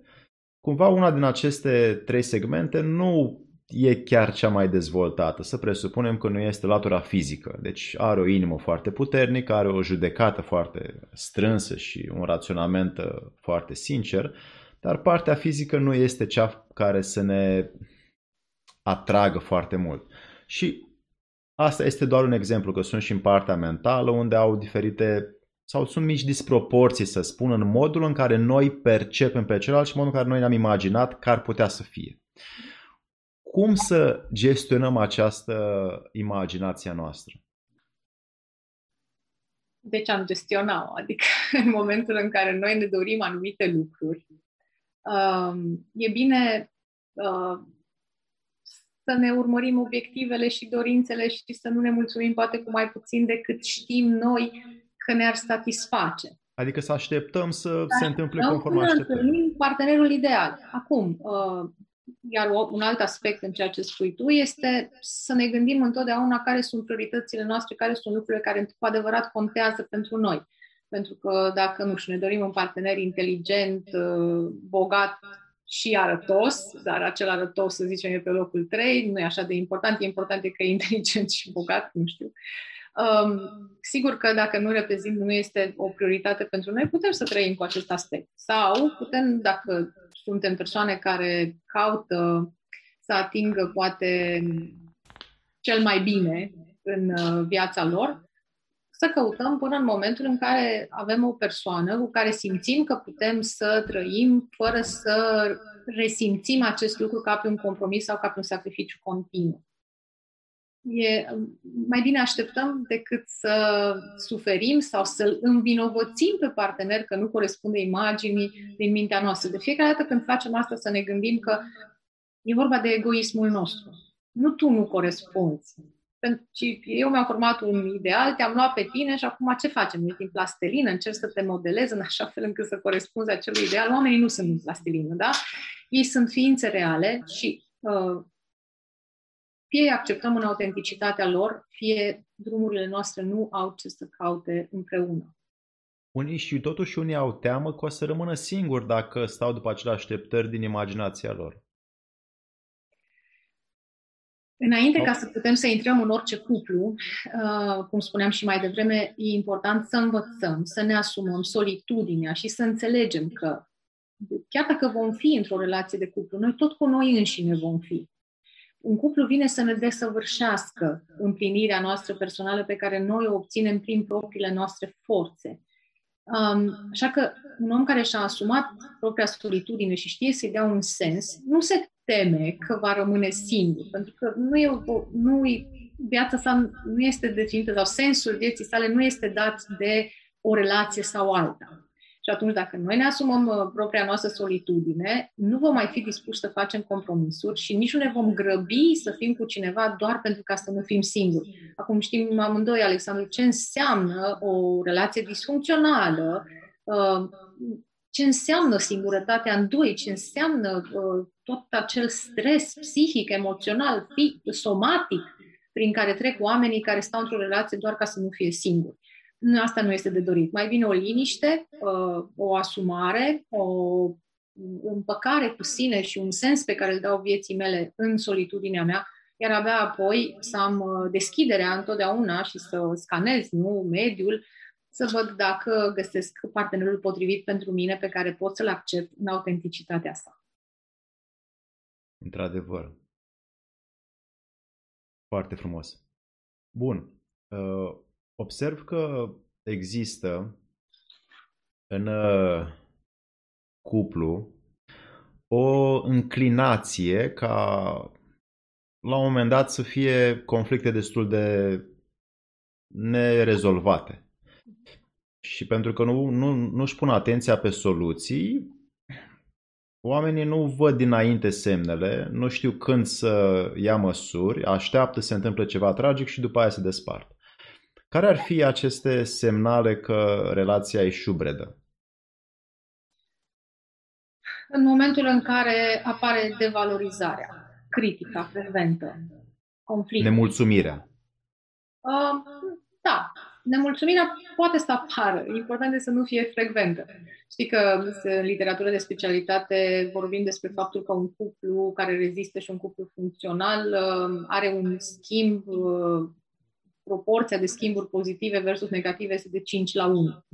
cumva una din aceste trei segmente nu e chiar cea mai dezvoltată. Să presupunem că nu este latura fizică. Deci are o inimă foarte puternică, are o judecată foarte strânsă și un raționament uh, foarte sincer, dar partea fizică nu este cea care să ne atragă foarte mult. Și asta este doar un exemplu, că sunt și în partea mentală, unde au diferite sau sunt mici disproporții, să spun, în modul în care noi percepem pe celălalt și în modul în care noi ne-am imaginat că ar putea să fie cum să gestionăm această imaginație noastră? Deci am gestionat Adică în momentul în care noi ne dorim anumite lucruri, um, e bine uh, să ne urmărim obiectivele și dorințele și să nu ne mulțumim poate cu mai puțin decât știm noi că ne-ar satisface. Adică să așteptăm să da, se întâmple conform așteptării. partenerul ideal. Acum, uh, iar un alt aspect în ceea ce spui tu este să ne gândim întotdeauna care sunt prioritățile noastre, care sunt lucrurile care cu adevărat contează pentru noi. Pentru că dacă nu și ne dorim un partener inteligent, uh, bogat și arătos, dar acel arătos, să zicem, e pe locul 3, nu e așa de important, e important că e inteligent și bogat, nu știu. Um, sigur că dacă nu reprezint, nu este o prioritate pentru noi, putem să trăim cu acest aspect. Sau putem, dacă suntem persoane care caută să atingă poate cel mai bine în uh, viața lor, să căutăm până în momentul în care avem o persoană cu care simțim că putem să trăim fără să resimțim acest lucru ca pe un compromis sau ca pe un sacrificiu continuu e mai bine așteptăm decât să suferim sau să-l învinovățim pe partener că nu corespunde imaginii din mintea noastră. De fiecare dată când facem asta să ne gândim că e vorba de egoismul nostru. Nu tu nu corespunzi. Și eu mi-am format un ideal, te-am luat pe tine și acum ce facem? Ești în plastelină, încerc să te modelez în așa fel încât să corespunzi acelui ideal. Oamenii nu sunt în plastelină, da? Ei sunt ființe reale și uh, fie acceptăm în autenticitatea lor, fie drumurile noastre nu au ce să caute împreună. Unii și totuși unii au teamă că o să rămână singuri dacă stau după acele așteptări din imaginația lor. Înainte ca să putem să intrăm în orice cuplu, uh, cum spuneam și mai devreme, e important să învățăm, să ne asumăm solitudinea și să înțelegem că chiar dacă vom fi într-o relație de cuplu, noi tot cu noi înșine vom fi. Un cuplu vine să ne desăvârșească împlinirea noastră personală pe care noi o obținem prin propriile noastre forțe. Um, așa că un om care și-a asumat propria solitudine și știe să-i dea un sens, nu se teme că va rămâne singur, pentru că nu e, nu e viața sa nu este definită sau sensul vieții sale nu este dat de o relație sau alta. Și atunci, dacă noi ne asumăm uh, propria noastră solitudine, nu vom mai fi dispuși să facem compromisuri și nici nu ne vom grăbi să fim cu cineva doar pentru ca să nu fim singuri. Acum știm amândoi, Alexandru, ce înseamnă o relație disfuncțională, uh, ce înseamnă singurătatea în doi, ce înseamnă uh, tot acel stres psihic, emoțional, somatic prin care trec oamenii care stau într-o relație doar ca să nu fie singuri asta nu este de dorit. Mai bine o liniște, uh, o asumare, o împăcare cu sine și un sens pe care îl dau vieții mele în solitudinea mea, iar abia apoi să am uh, deschiderea întotdeauna și să scanez nu, mediul, să văd dacă găsesc partenerul potrivit pentru mine pe care pot să-l accept în autenticitatea sa. Într-adevăr. Foarte frumos. Bun. Uh, observ că există în uh, cuplu o înclinație ca la un moment dat să fie conflicte destul de nerezolvate. Și pentru că nu, nu, nu-și pun atenția pe soluții, oamenii nu văd dinainte semnele, nu știu când să ia măsuri, așteaptă să se întâmple ceva tragic și după aia se despart. Care ar fi aceste semnale că relația e șubredă? În momentul în care apare devalorizarea, critica frecventă, conflictul. Nemulțumirea. Uh, da, nemulțumirea poate să apară. Important este să nu fie frecventă. Știi că în literatură de specialitate vorbim despre faptul că un cuplu care rezistă și un cuplu funcțional uh, are un schimb uh, proporția de schimburi pozitive versus negative este de 5 la 1.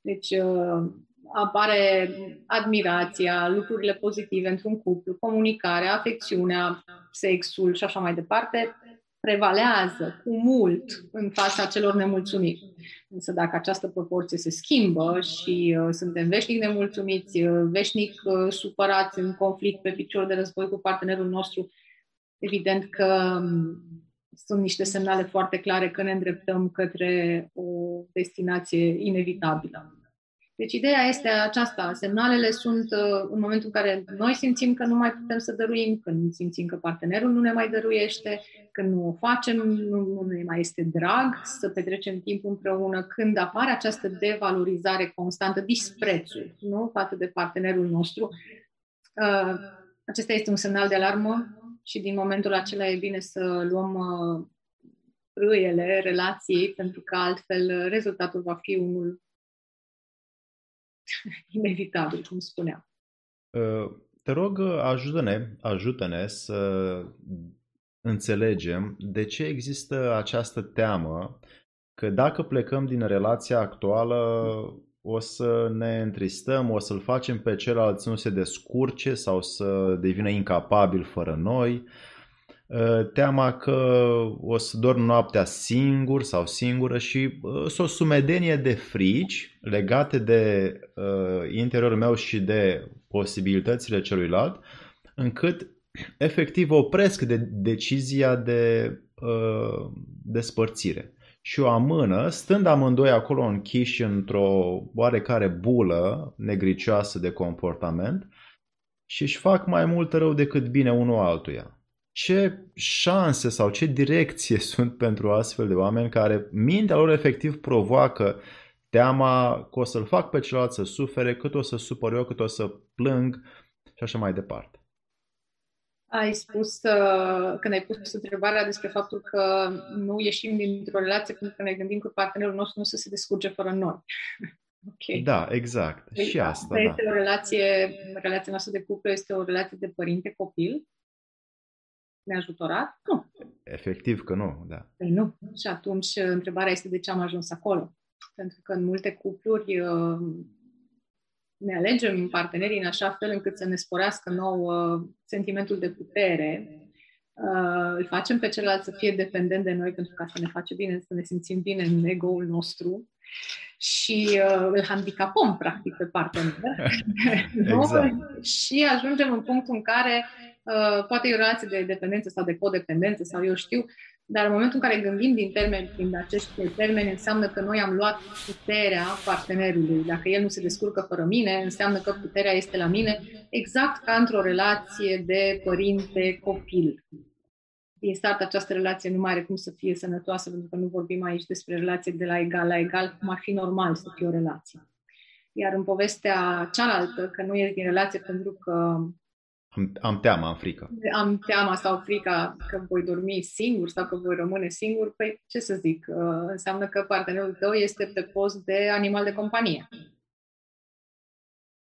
Deci uh, apare admirația, lucrurile pozitive într-un cuplu, comunicarea, afecțiunea, sexul și așa mai departe, prevalează cu mult în fața celor nemulțumiți. Însă dacă această proporție se schimbă și uh, suntem veșnic nemulțumiți, uh, veșnic uh, supărați în conflict pe picior de război cu partenerul nostru, evident că um, sunt niște semnale foarte clare că ne îndreptăm către o destinație inevitabilă. Deci ideea este aceasta. Semnalele sunt uh, în momentul în care noi simțim că nu mai putem să dăruim, când simțim că partenerul nu ne mai dăruiește, când nu o facem, nu, nu ne mai este drag să petrecem timp împreună, când apare această devalorizare constantă, disprețul nu? față de partenerul nostru. Uh, acesta este un semnal de alarmă și din momentul acela e bine să luăm uh, râiele relației, pentru că altfel uh, rezultatul va fi unul inevitabil, cum spuneam. Uh, te rog, ajută-ne, ajută-ne să înțelegem de ce există această teamă că dacă plecăm din relația actuală o să ne întristăm, o să-l facem pe celălalt să nu se descurce sau să devină incapabil fără noi. Ă, teama că o să dorm noaptea singur sau singură și ă, sunt o sumedenie de frici legate de uh, interiorul meu și de posibilitățile celuilalt, încât efectiv opresc de decizia de uh, despărțire și o amână, stând amândoi acolo închiși într-o oarecare bulă negricioasă de comportament și își fac mai mult rău decât bine unul altuia. Ce șanse sau ce direcție sunt pentru astfel de oameni care mintea lor efectiv provoacă teama că o să-l fac pe celălalt să sufere, cât o să supăr eu, cât o să plâng și așa mai departe. Ai spus, uh, când ai pus întrebarea despre faptul că nu ieșim dintr-o relație pentru că ne gândim că partenerul nostru nu să se descurce fără noi. ok. Da, exact. Păi, și asta, da. Este o relație, relația noastră de cuplu este o relație de părinte-copil neajutorat? Nu. Efectiv că nu, da. Păi nu. Și atunci întrebarea este de ce am ajuns acolo. Pentru că în multe cupluri uh, ne alegem partenerii în așa fel încât să ne sporească nou uh, sentimentul de putere, uh, îl facem pe celălalt să fie dependent de noi pentru ca să ne face bine, să ne simțim bine în ego-ul nostru și uh, îl handicapăm practic pe partener. exact. și ajungem în punctul în care uh, poate e o relație de dependență sau de codependență sau eu știu, dar în momentul în care gândim din termeni, prin acești termeni, înseamnă că noi am luat puterea partenerului. Dacă el nu se descurcă fără mine, înseamnă că puterea este la mine, exact ca într-o relație de părinte-copil. Din start, această relație nu mai are cum să fie sănătoasă, pentru că nu vorbim aici despre relație de la egal la egal, cum ar fi normal să fie o relație. Iar în povestea cealaltă, că nu e din relație pentru că am, am teama, am frică. Am teama sau frica că voi dormi singur sau că voi rămâne singur, păi ce să zic, uh, înseamnă că partenerul tău este pe post de animal de companie.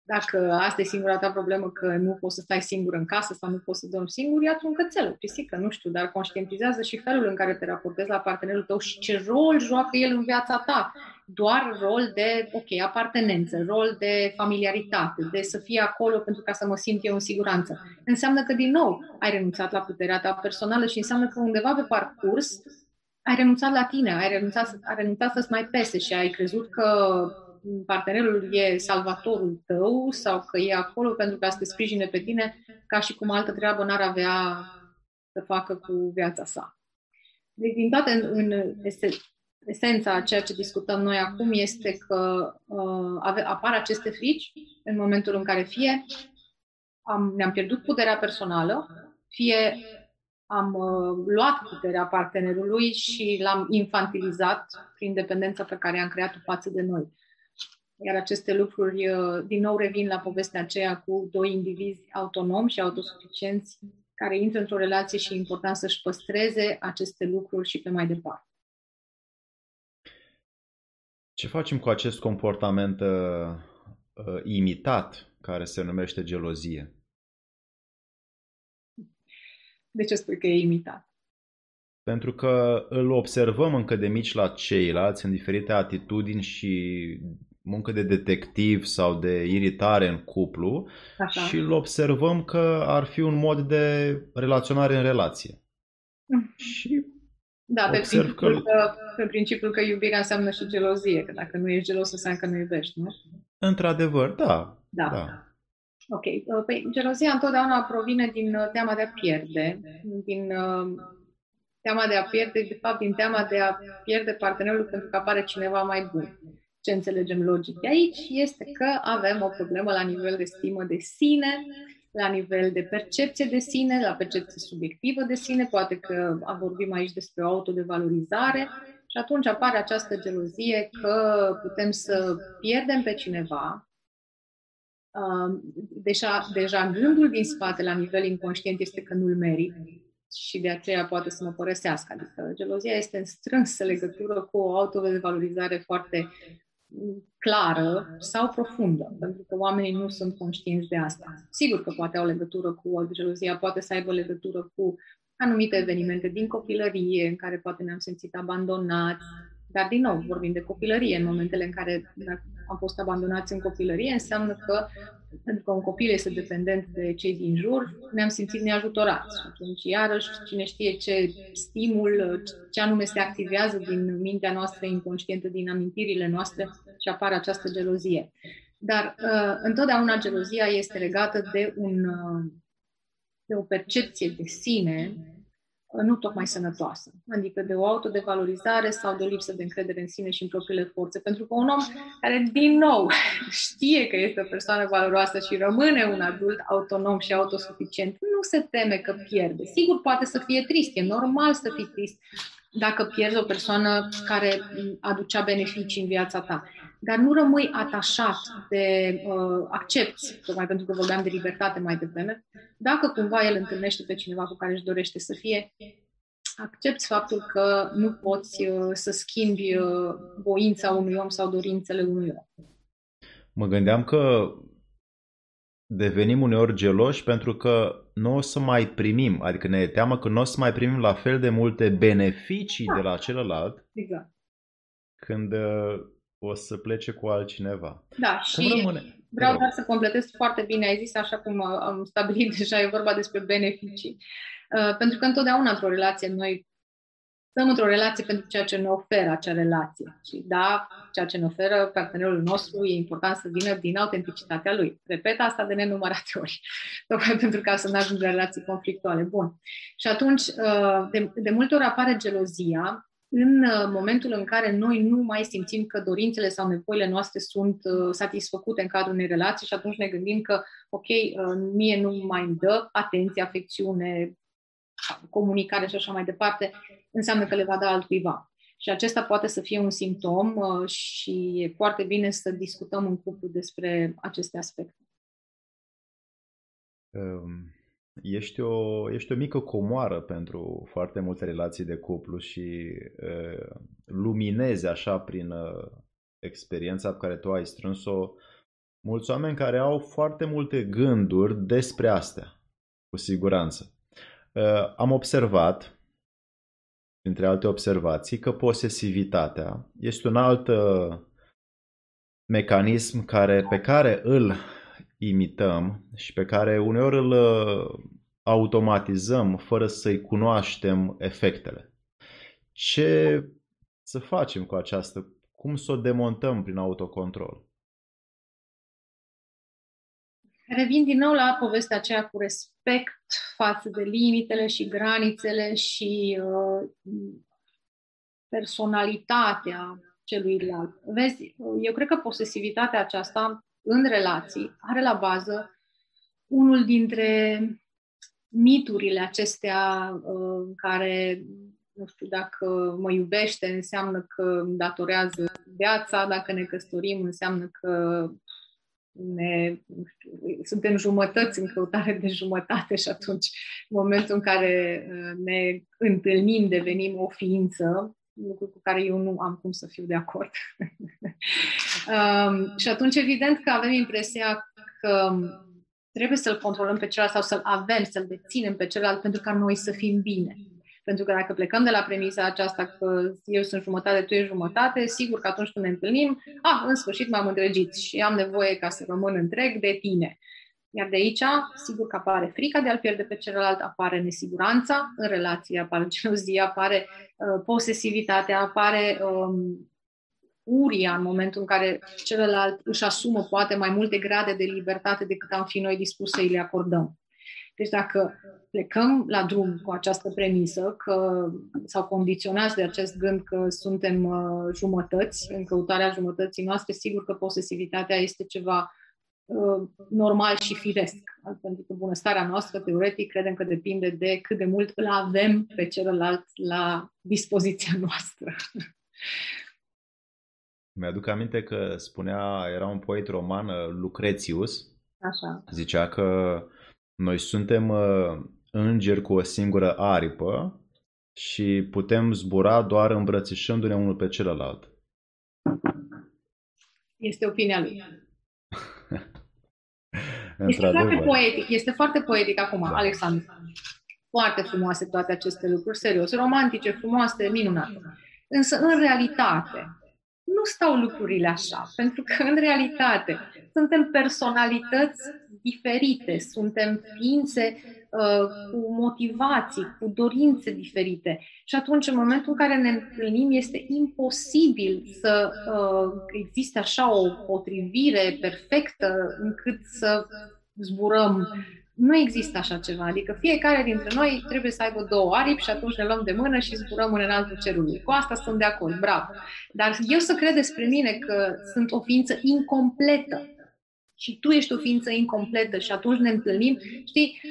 Dacă asta e singura ta problemă, că nu poți să stai singur în casă sau nu poți să dormi singur, ia-ți un cățel, o pisică, nu știu, dar conștientizează și felul în care te raportezi la partenerul tău și ce rol joacă el în viața ta. Doar rol de, ok, apartenență, rol de familiaritate, de să fie acolo pentru ca să mă simt eu în siguranță. Înseamnă că, din nou, ai renunțat la puterea ta personală și înseamnă că undeva pe parcurs ai renunțat la tine, ai renunțat, ai renunțat să-ți mai pese și ai crezut că partenerul e salvatorul tău sau că e acolo pentru ca să te sprijine pe tine ca și cum altă treabă n-ar avea să facă cu viața sa. Deci, din toate, în, în esența a ceea ce discutăm noi acum este că uh, ave, apar aceste frici în momentul în care fie am, ne-am pierdut puterea personală, fie am uh, luat puterea partenerului și l-am infantilizat prin dependența pe care am creat-o față de noi. Iar aceste lucruri, uh, din nou, revin la povestea aceea cu doi indivizi autonomi și autosuficienți care intră într-o relație și e important să-și păstreze aceste lucruri și pe mai departe. Ce facem cu acest comportament uh, uh, imitat care se numește gelozie? De ce spui că e imitat? Pentru că îl observăm încă de mici la ceilalți în diferite atitudini și muncă de detectiv sau de iritare în cuplu Așa. și îl observăm că ar fi un mod de relaționare în relație. Mm. Și da, pe principiul, că... că, pe principiul că iubirea înseamnă și gelozie, că dacă nu ești gelos, înseamnă că nu iubești, nu? Într-adevăr, da. Da. da. Ok. Uh, păi, gelozia întotdeauna provine din uh, teama de a pierde, din uh, teama de a pierde, de fapt, din teama de a pierde partenerul pentru că apare cineva mai bun ce înțelegem logic de aici este că avem o problemă la nivel de stimă de sine, la nivel de percepție de sine, la percepție subiectivă de sine, poate că vorbim aici despre o autodevalorizare și atunci apare această gelozie că putem să pierdem pe cineva. Deja, deja gândul din spate la nivel inconștient este că nu-l merit și de aceea poate să mă părăsească. Adică gelozia este în strânsă legătură cu o autovalorizare foarte clară sau profundă, pentru că oamenii nu sunt conștienți de asta. Sigur că poate au legătură cu gelozia, poate să aibă legătură cu anumite evenimente din copilărie în care poate ne-am simțit abandonați, dar, din nou, vorbim de copilărie. În momentele în care am fost abandonați în copilărie, înseamnă că, pentru că un copil este dependent de cei din jur, ne-am simțit neajutați. Și atunci, iarăși, cine știe ce stimul, ce anume se activează din mintea noastră inconștientă, din amintirile noastre și apare această gelozie. Dar, uh, întotdeauna gelozia este legată de, un, uh, de o percepție de sine nu tocmai sănătoasă, adică de o autodevalorizare sau de o lipsă de încredere în sine și în propriile forțe. Pentru că un om care, din nou, știe că este o persoană valoroasă și rămâne un adult autonom și autosuficient, nu se teme că pierde. Sigur, poate să fie trist, e normal să fii trist dacă pierzi o persoană care aducea beneficii în viața ta. Dar nu rămâi atașat de uh, accepti, tocmai pentru că vorbeam de libertate mai devreme, dacă cumva el întâlnește pe cineva cu care își dorește să fie, accepti faptul că nu poți uh, să schimbi uh, voința unui om sau dorințele unui om. Mă gândeam că devenim uneori geloși pentru că nu o să mai primim, adică ne e teamă că nu o să mai primim la fel de multe beneficii da. de la celălalt exact. când uh, o să plece cu altcineva. Da, cum și rămâne? vreau doar să completez foarte bine, ai zis așa cum am stabilit deja, e vorba despre beneficii. Uh, pentru că întotdeauna într-o relație noi stăm într-o relație pentru ceea ce ne oferă acea relație. Și da, ceea ce ne oferă partenerul nostru e important să vină din autenticitatea lui. Repet asta de nenumărate ori, tocmai pentru ca să nu ajungem la relații conflictuale. Bun. Și atunci, uh, de, de multe ori apare gelozia în uh, momentul în care noi nu mai simțim că dorințele sau nevoile noastre sunt uh, satisfăcute în cadrul unei relații și atunci ne gândim că, ok, mie nu mai îmi dă atenție, afecțiune, comunicare și așa mai departe, înseamnă că le va da altcuiva. Și acesta poate să fie un simptom uh, și e foarte bine să discutăm în cuplu despre aceste aspecte. Um, ești o, ești o mică comoară pentru foarte multe relații de cuplu și uh, luminezi așa prin uh, experiența pe care tu ai strâns-o mulți oameni care au foarte multe gânduri despre astea, cu siguranță. Uh, am observat, între alte observații, că posesivitatea este un alt uh, mecanism care, pe care îl imităm și pe care uneori îl uh, automatizăm fără să-i cunoaștem efectele. Ce să facem cu această? Cum să o demontăm prin autocontrol? Revin din nou la povestea aceea cu respect față de limitele și granițele și uh, personalitatea celuilalt. Vezi, eu cred că posesivitatea aceasta în relații are la bază unul dintre miturile acestea uh, care, nu știu, dacă mă iubește înseamnă că îmi datorează viața, dacă ne căsătorim înseamnă că ne, nu știu, suntem jumătăți în căutare de jumătate și atunci, în momentul în care uh, ne întâlnim, devenim o ființă, lucru cu care eu nu am cum să fiu de acord. um, și atunci, evident că avem impresia că trebuie să-l controlăm pe celălalt sau să-l avem, să-l deținem pe celălalt pentru ca noi să fim bine. Pentru că dacă plecăm de la premisa aceasta că eu sunt jumătate, tu ești jumătate, sigur că atunci când ne întâlnim, ah, în sfârșit m-am îndrăgit și am nevoie ca să rămân întreg de tine. Iar de aici, sigur că apare frica de a-l pierde pe celălalt, apare nesiguranța în relație, apare gelozia, apare uh, posesivitatea, apare um, uria în momentul în care celălalt își asumă poate mai multe grade de libertate decât am fi noi dispus să îi le acordăm. Deci dacă plecăm la drum cu această premisă că, sau condiționați de acest gând că suntem uh, jumătăți, în căutarea jumătății noastre, sigur că posesivitatea este ceva uh, normal și firesc. Pentru că bunăstarea noastră, teoretic, credem că depinde de cât de mult îl avem pe celălalt la dispoziția noastră. Mi-aduc aminte că spunea, era un poet roman, Lucretius, Așa. zicea că noi suntem uh, îngeri cu o singură aripă și putem zbura doar îmbrățișându-ne unul pe celălalt. Este opinia lui. Este foarte poetic. Este foarte poetic acum, da. Alexandru. Foarte frumoase toate aceste lucruri, serios, romantice, frumoase, minunate. Însă, în realitate, nu stau lucrurile așa, pentru că, în realitate, suntem personalități diferite, suntem ființe uh, cu motivații, cu dorințe diferite. Și atunci, în momentul în care ne întâlnim, este imposibil să uh, existe așa o potrivire perfectă încât să zburăm nu există așa ceva. Adică fiecare dintre noi trebuie să aibă două aripi și atunci ne luăm de mână și zburăm în altul cerului. Cu asta sunt de acord, bravo. Dar eu să cred despre mine că sunt o ființă incompletă și tu ești o ființă incompletă și atunci ne întâlnim, știi,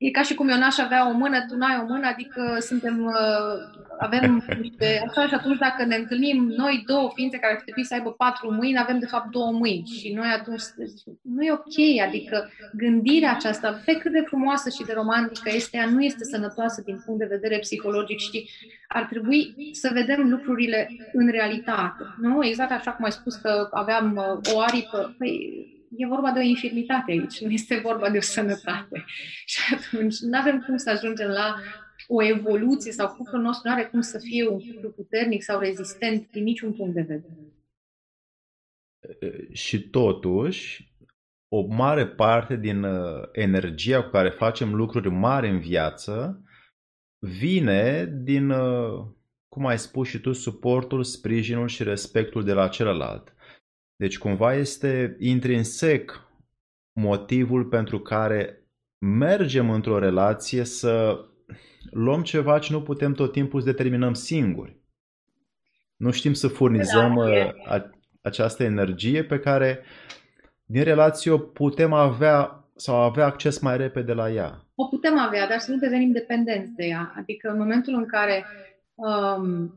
e ca și cum eu n-aș avea o mână, tu n-ai o mână, adică suntem uh, avem niște, așa și atunci dacă ne întâlnim noi două ființe care ar trebui să aibă patru mâini, avem de fapt două mâini și noi atunci nu e ok, adică gândirea aceasta, pe cât de frumoasă și de romantică este, ea nu este sănătoasă din punct de vedere psihologic, știi, ar trebui să vedem lucrurile în realitate, nu? Exact așa cum ai spus că aveam uh, o aripă, păi e vorba de o infirmitate aici, nu este vorba de o sănătate. Și atunci nu avem cum să ajungem la o evoluție sau cuplul nostru nu are cum să fie un cuplu puternic sau rezistent din niciun punct de vedere. Și totuși, o mare parte din uh, energia cu care facem lucruri mari în viață vine din, uh, cum ai spus și tu, suportul, sprijinul și respectul de la celălalt. Deci cumva este intrinsec motivul pentru care mergem într-o relație să luăm ceva ce nu putem tot timpul să determinăm singuri. Nu știm să furnizăm da, uh, această energie pe care din relație o putem avea sau avea acces mai repede la ea. O putem avea, dar să nu devenim dependenți de ea. Adică în momentul în care um,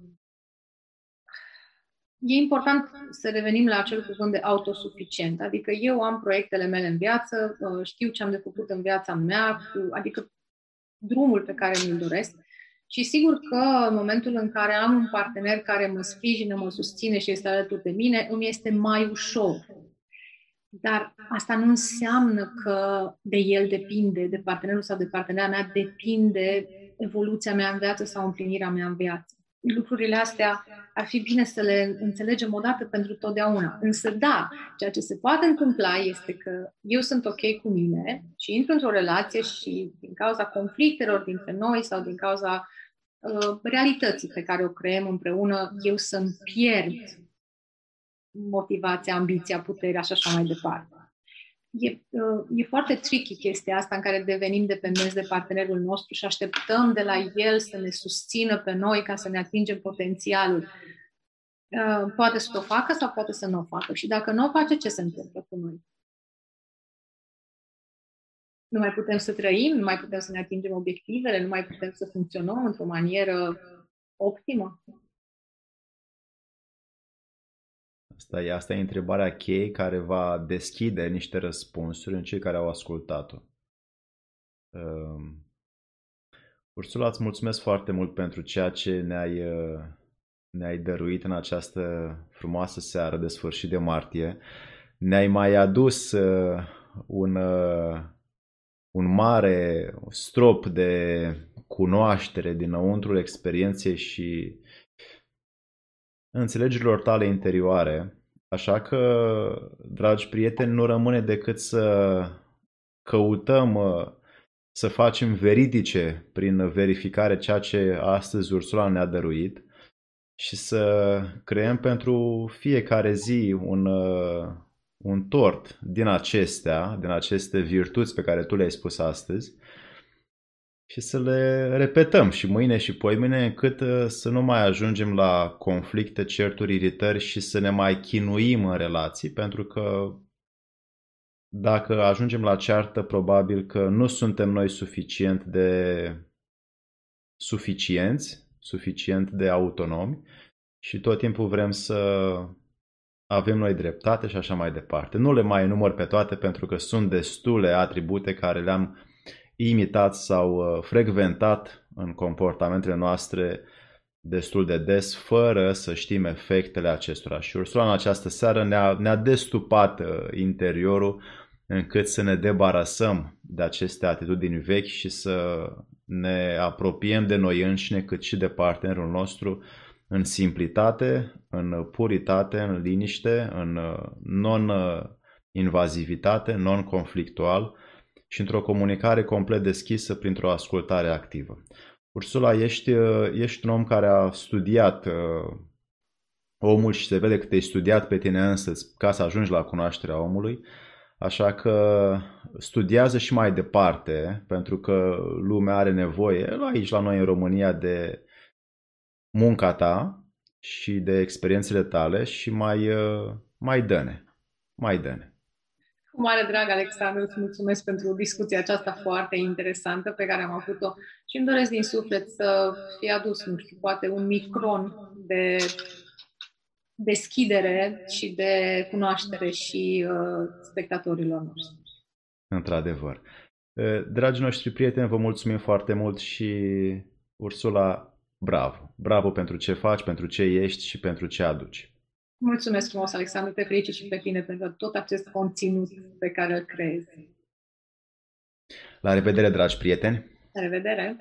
e important să revenim la acel cuvânt de autosuficient. Adică eu am proiectele mele în viață, uh, știu ce am de făcut în viața mea, adică drumul pe care mi-l doresc. Și sigur că în momentul în care am un partener care mă sprijină, mă susține și este alături de mine, îmi este mai ușor. Dar asta nu înseamnă că de el depinde, de partenerul sau de partenera mea depinde evoluția mea în viață sau împlinirea mea în viață lucrurile astea ar fi bine să le înțelegem odată pentru totdeauna. Însă da, ceea ce se poate întâmpla este că eu sunt ok cu mine și intru într-o relație și din cauza conflictelor dintre noi sau din cauza uh, realității pe care o creăm împreună, eu să-mi pierd motivația, ambiția, puterea și așa mai departe e, uh, e foarte tricky chestia asta în care devenim dependenți de partenerul nostru și așteptăm de la el să ne susțină pe noi ca să ne atingem potențialul. Uh, poate să o facă sau poate să nu o facă. Și dacă nu o face, ce se întâmplă cu noi? Nu mai putem să trăim, nu mai putem să ne atingem obiectivele, nu mai putem să funcționăm într-o manieră optimă. Asta e, asta e întrebarea cheie care va deschide niște răspunsuri în cei care au ascultat-o. Uh, Ursula, îți mulțumesc foarte mult pentru ceea ce ne-ai, uh, ne-ai dăruit în această frumoasă seară de sfârșit de martie. Ne-ai mai adus uh, un, uh, un mare strop de cunoaștere dinăuntru experienței și înțelegerilor tale interioare. Așa că, dragi prieteni, nu rămâne decât să căutăm să facem veridice prin verificare ceea ce astăzi Ursula ne-a dăruit și să creăm pentru fiecare zi un, un tort din acestea, din aceste virtuți pe care tu le-ai spus astăzi și să le repetăm și mâine și poimine încât uh, să nu mai ajungem la conflicte, certuri, iritări și să ne mai chinuim în relații, pentru că dacă ajungem la ceartă, probabil că nu suntem noi suficient de suficienți, suficient de autonomi și tot timpul vrem să avem noi dreptate și așa mai departe. Nu le mai număr pe toate pentru că sunt destule atribute care le-am imitat sau uh, frecventat în comportamentele noastre destul de des, fără să știm efectele acestora. Și Ursula în această seară ne-a, ne-a destupat uh, interiorul încât să ne debarasăm de aceste atitudini vechi și să ne apropiem de noi înșine cât și de partenerul nostru în simplitate, în puritate, în liniște, în uh, non-invazivitate, non-conflictual, și într-o comunicare complet deschisă printr-o ascultare activă. Ursula, ești, uh, ești un om care a studiat uh, omul și se vede că te-ai studiat pe tine însăți ca să ajungi la cunoașterea omului, așa că studiază și mai departe, pentru că lumea are nevoie, aici la noi în România, de munca ta și de experiențele tale și mai, uh, mai dă-ne, mai dă-ne. Cu mare drag, Alexandru, îți mulțumesc pentru discuția aceasta foarte interesantă pe care am avut-o Și îmi doresc din suflet să fie adus, nu știu, poate un micron de deschidere și de cunoaștere și uh, spectatorilor noștri. Într-adevăr. Dragi noștri prieteni, vă mulțumim foarte mult și Ursula, bravo! Bravo pentru ce faci, pentru ce ești și pentru ce aduci. Mulțumesc frumos, Alexandru, te felicit și pe tine pentru tot acest conținut pe care îl creezi. La revedere, dragi prieteni! La revedere!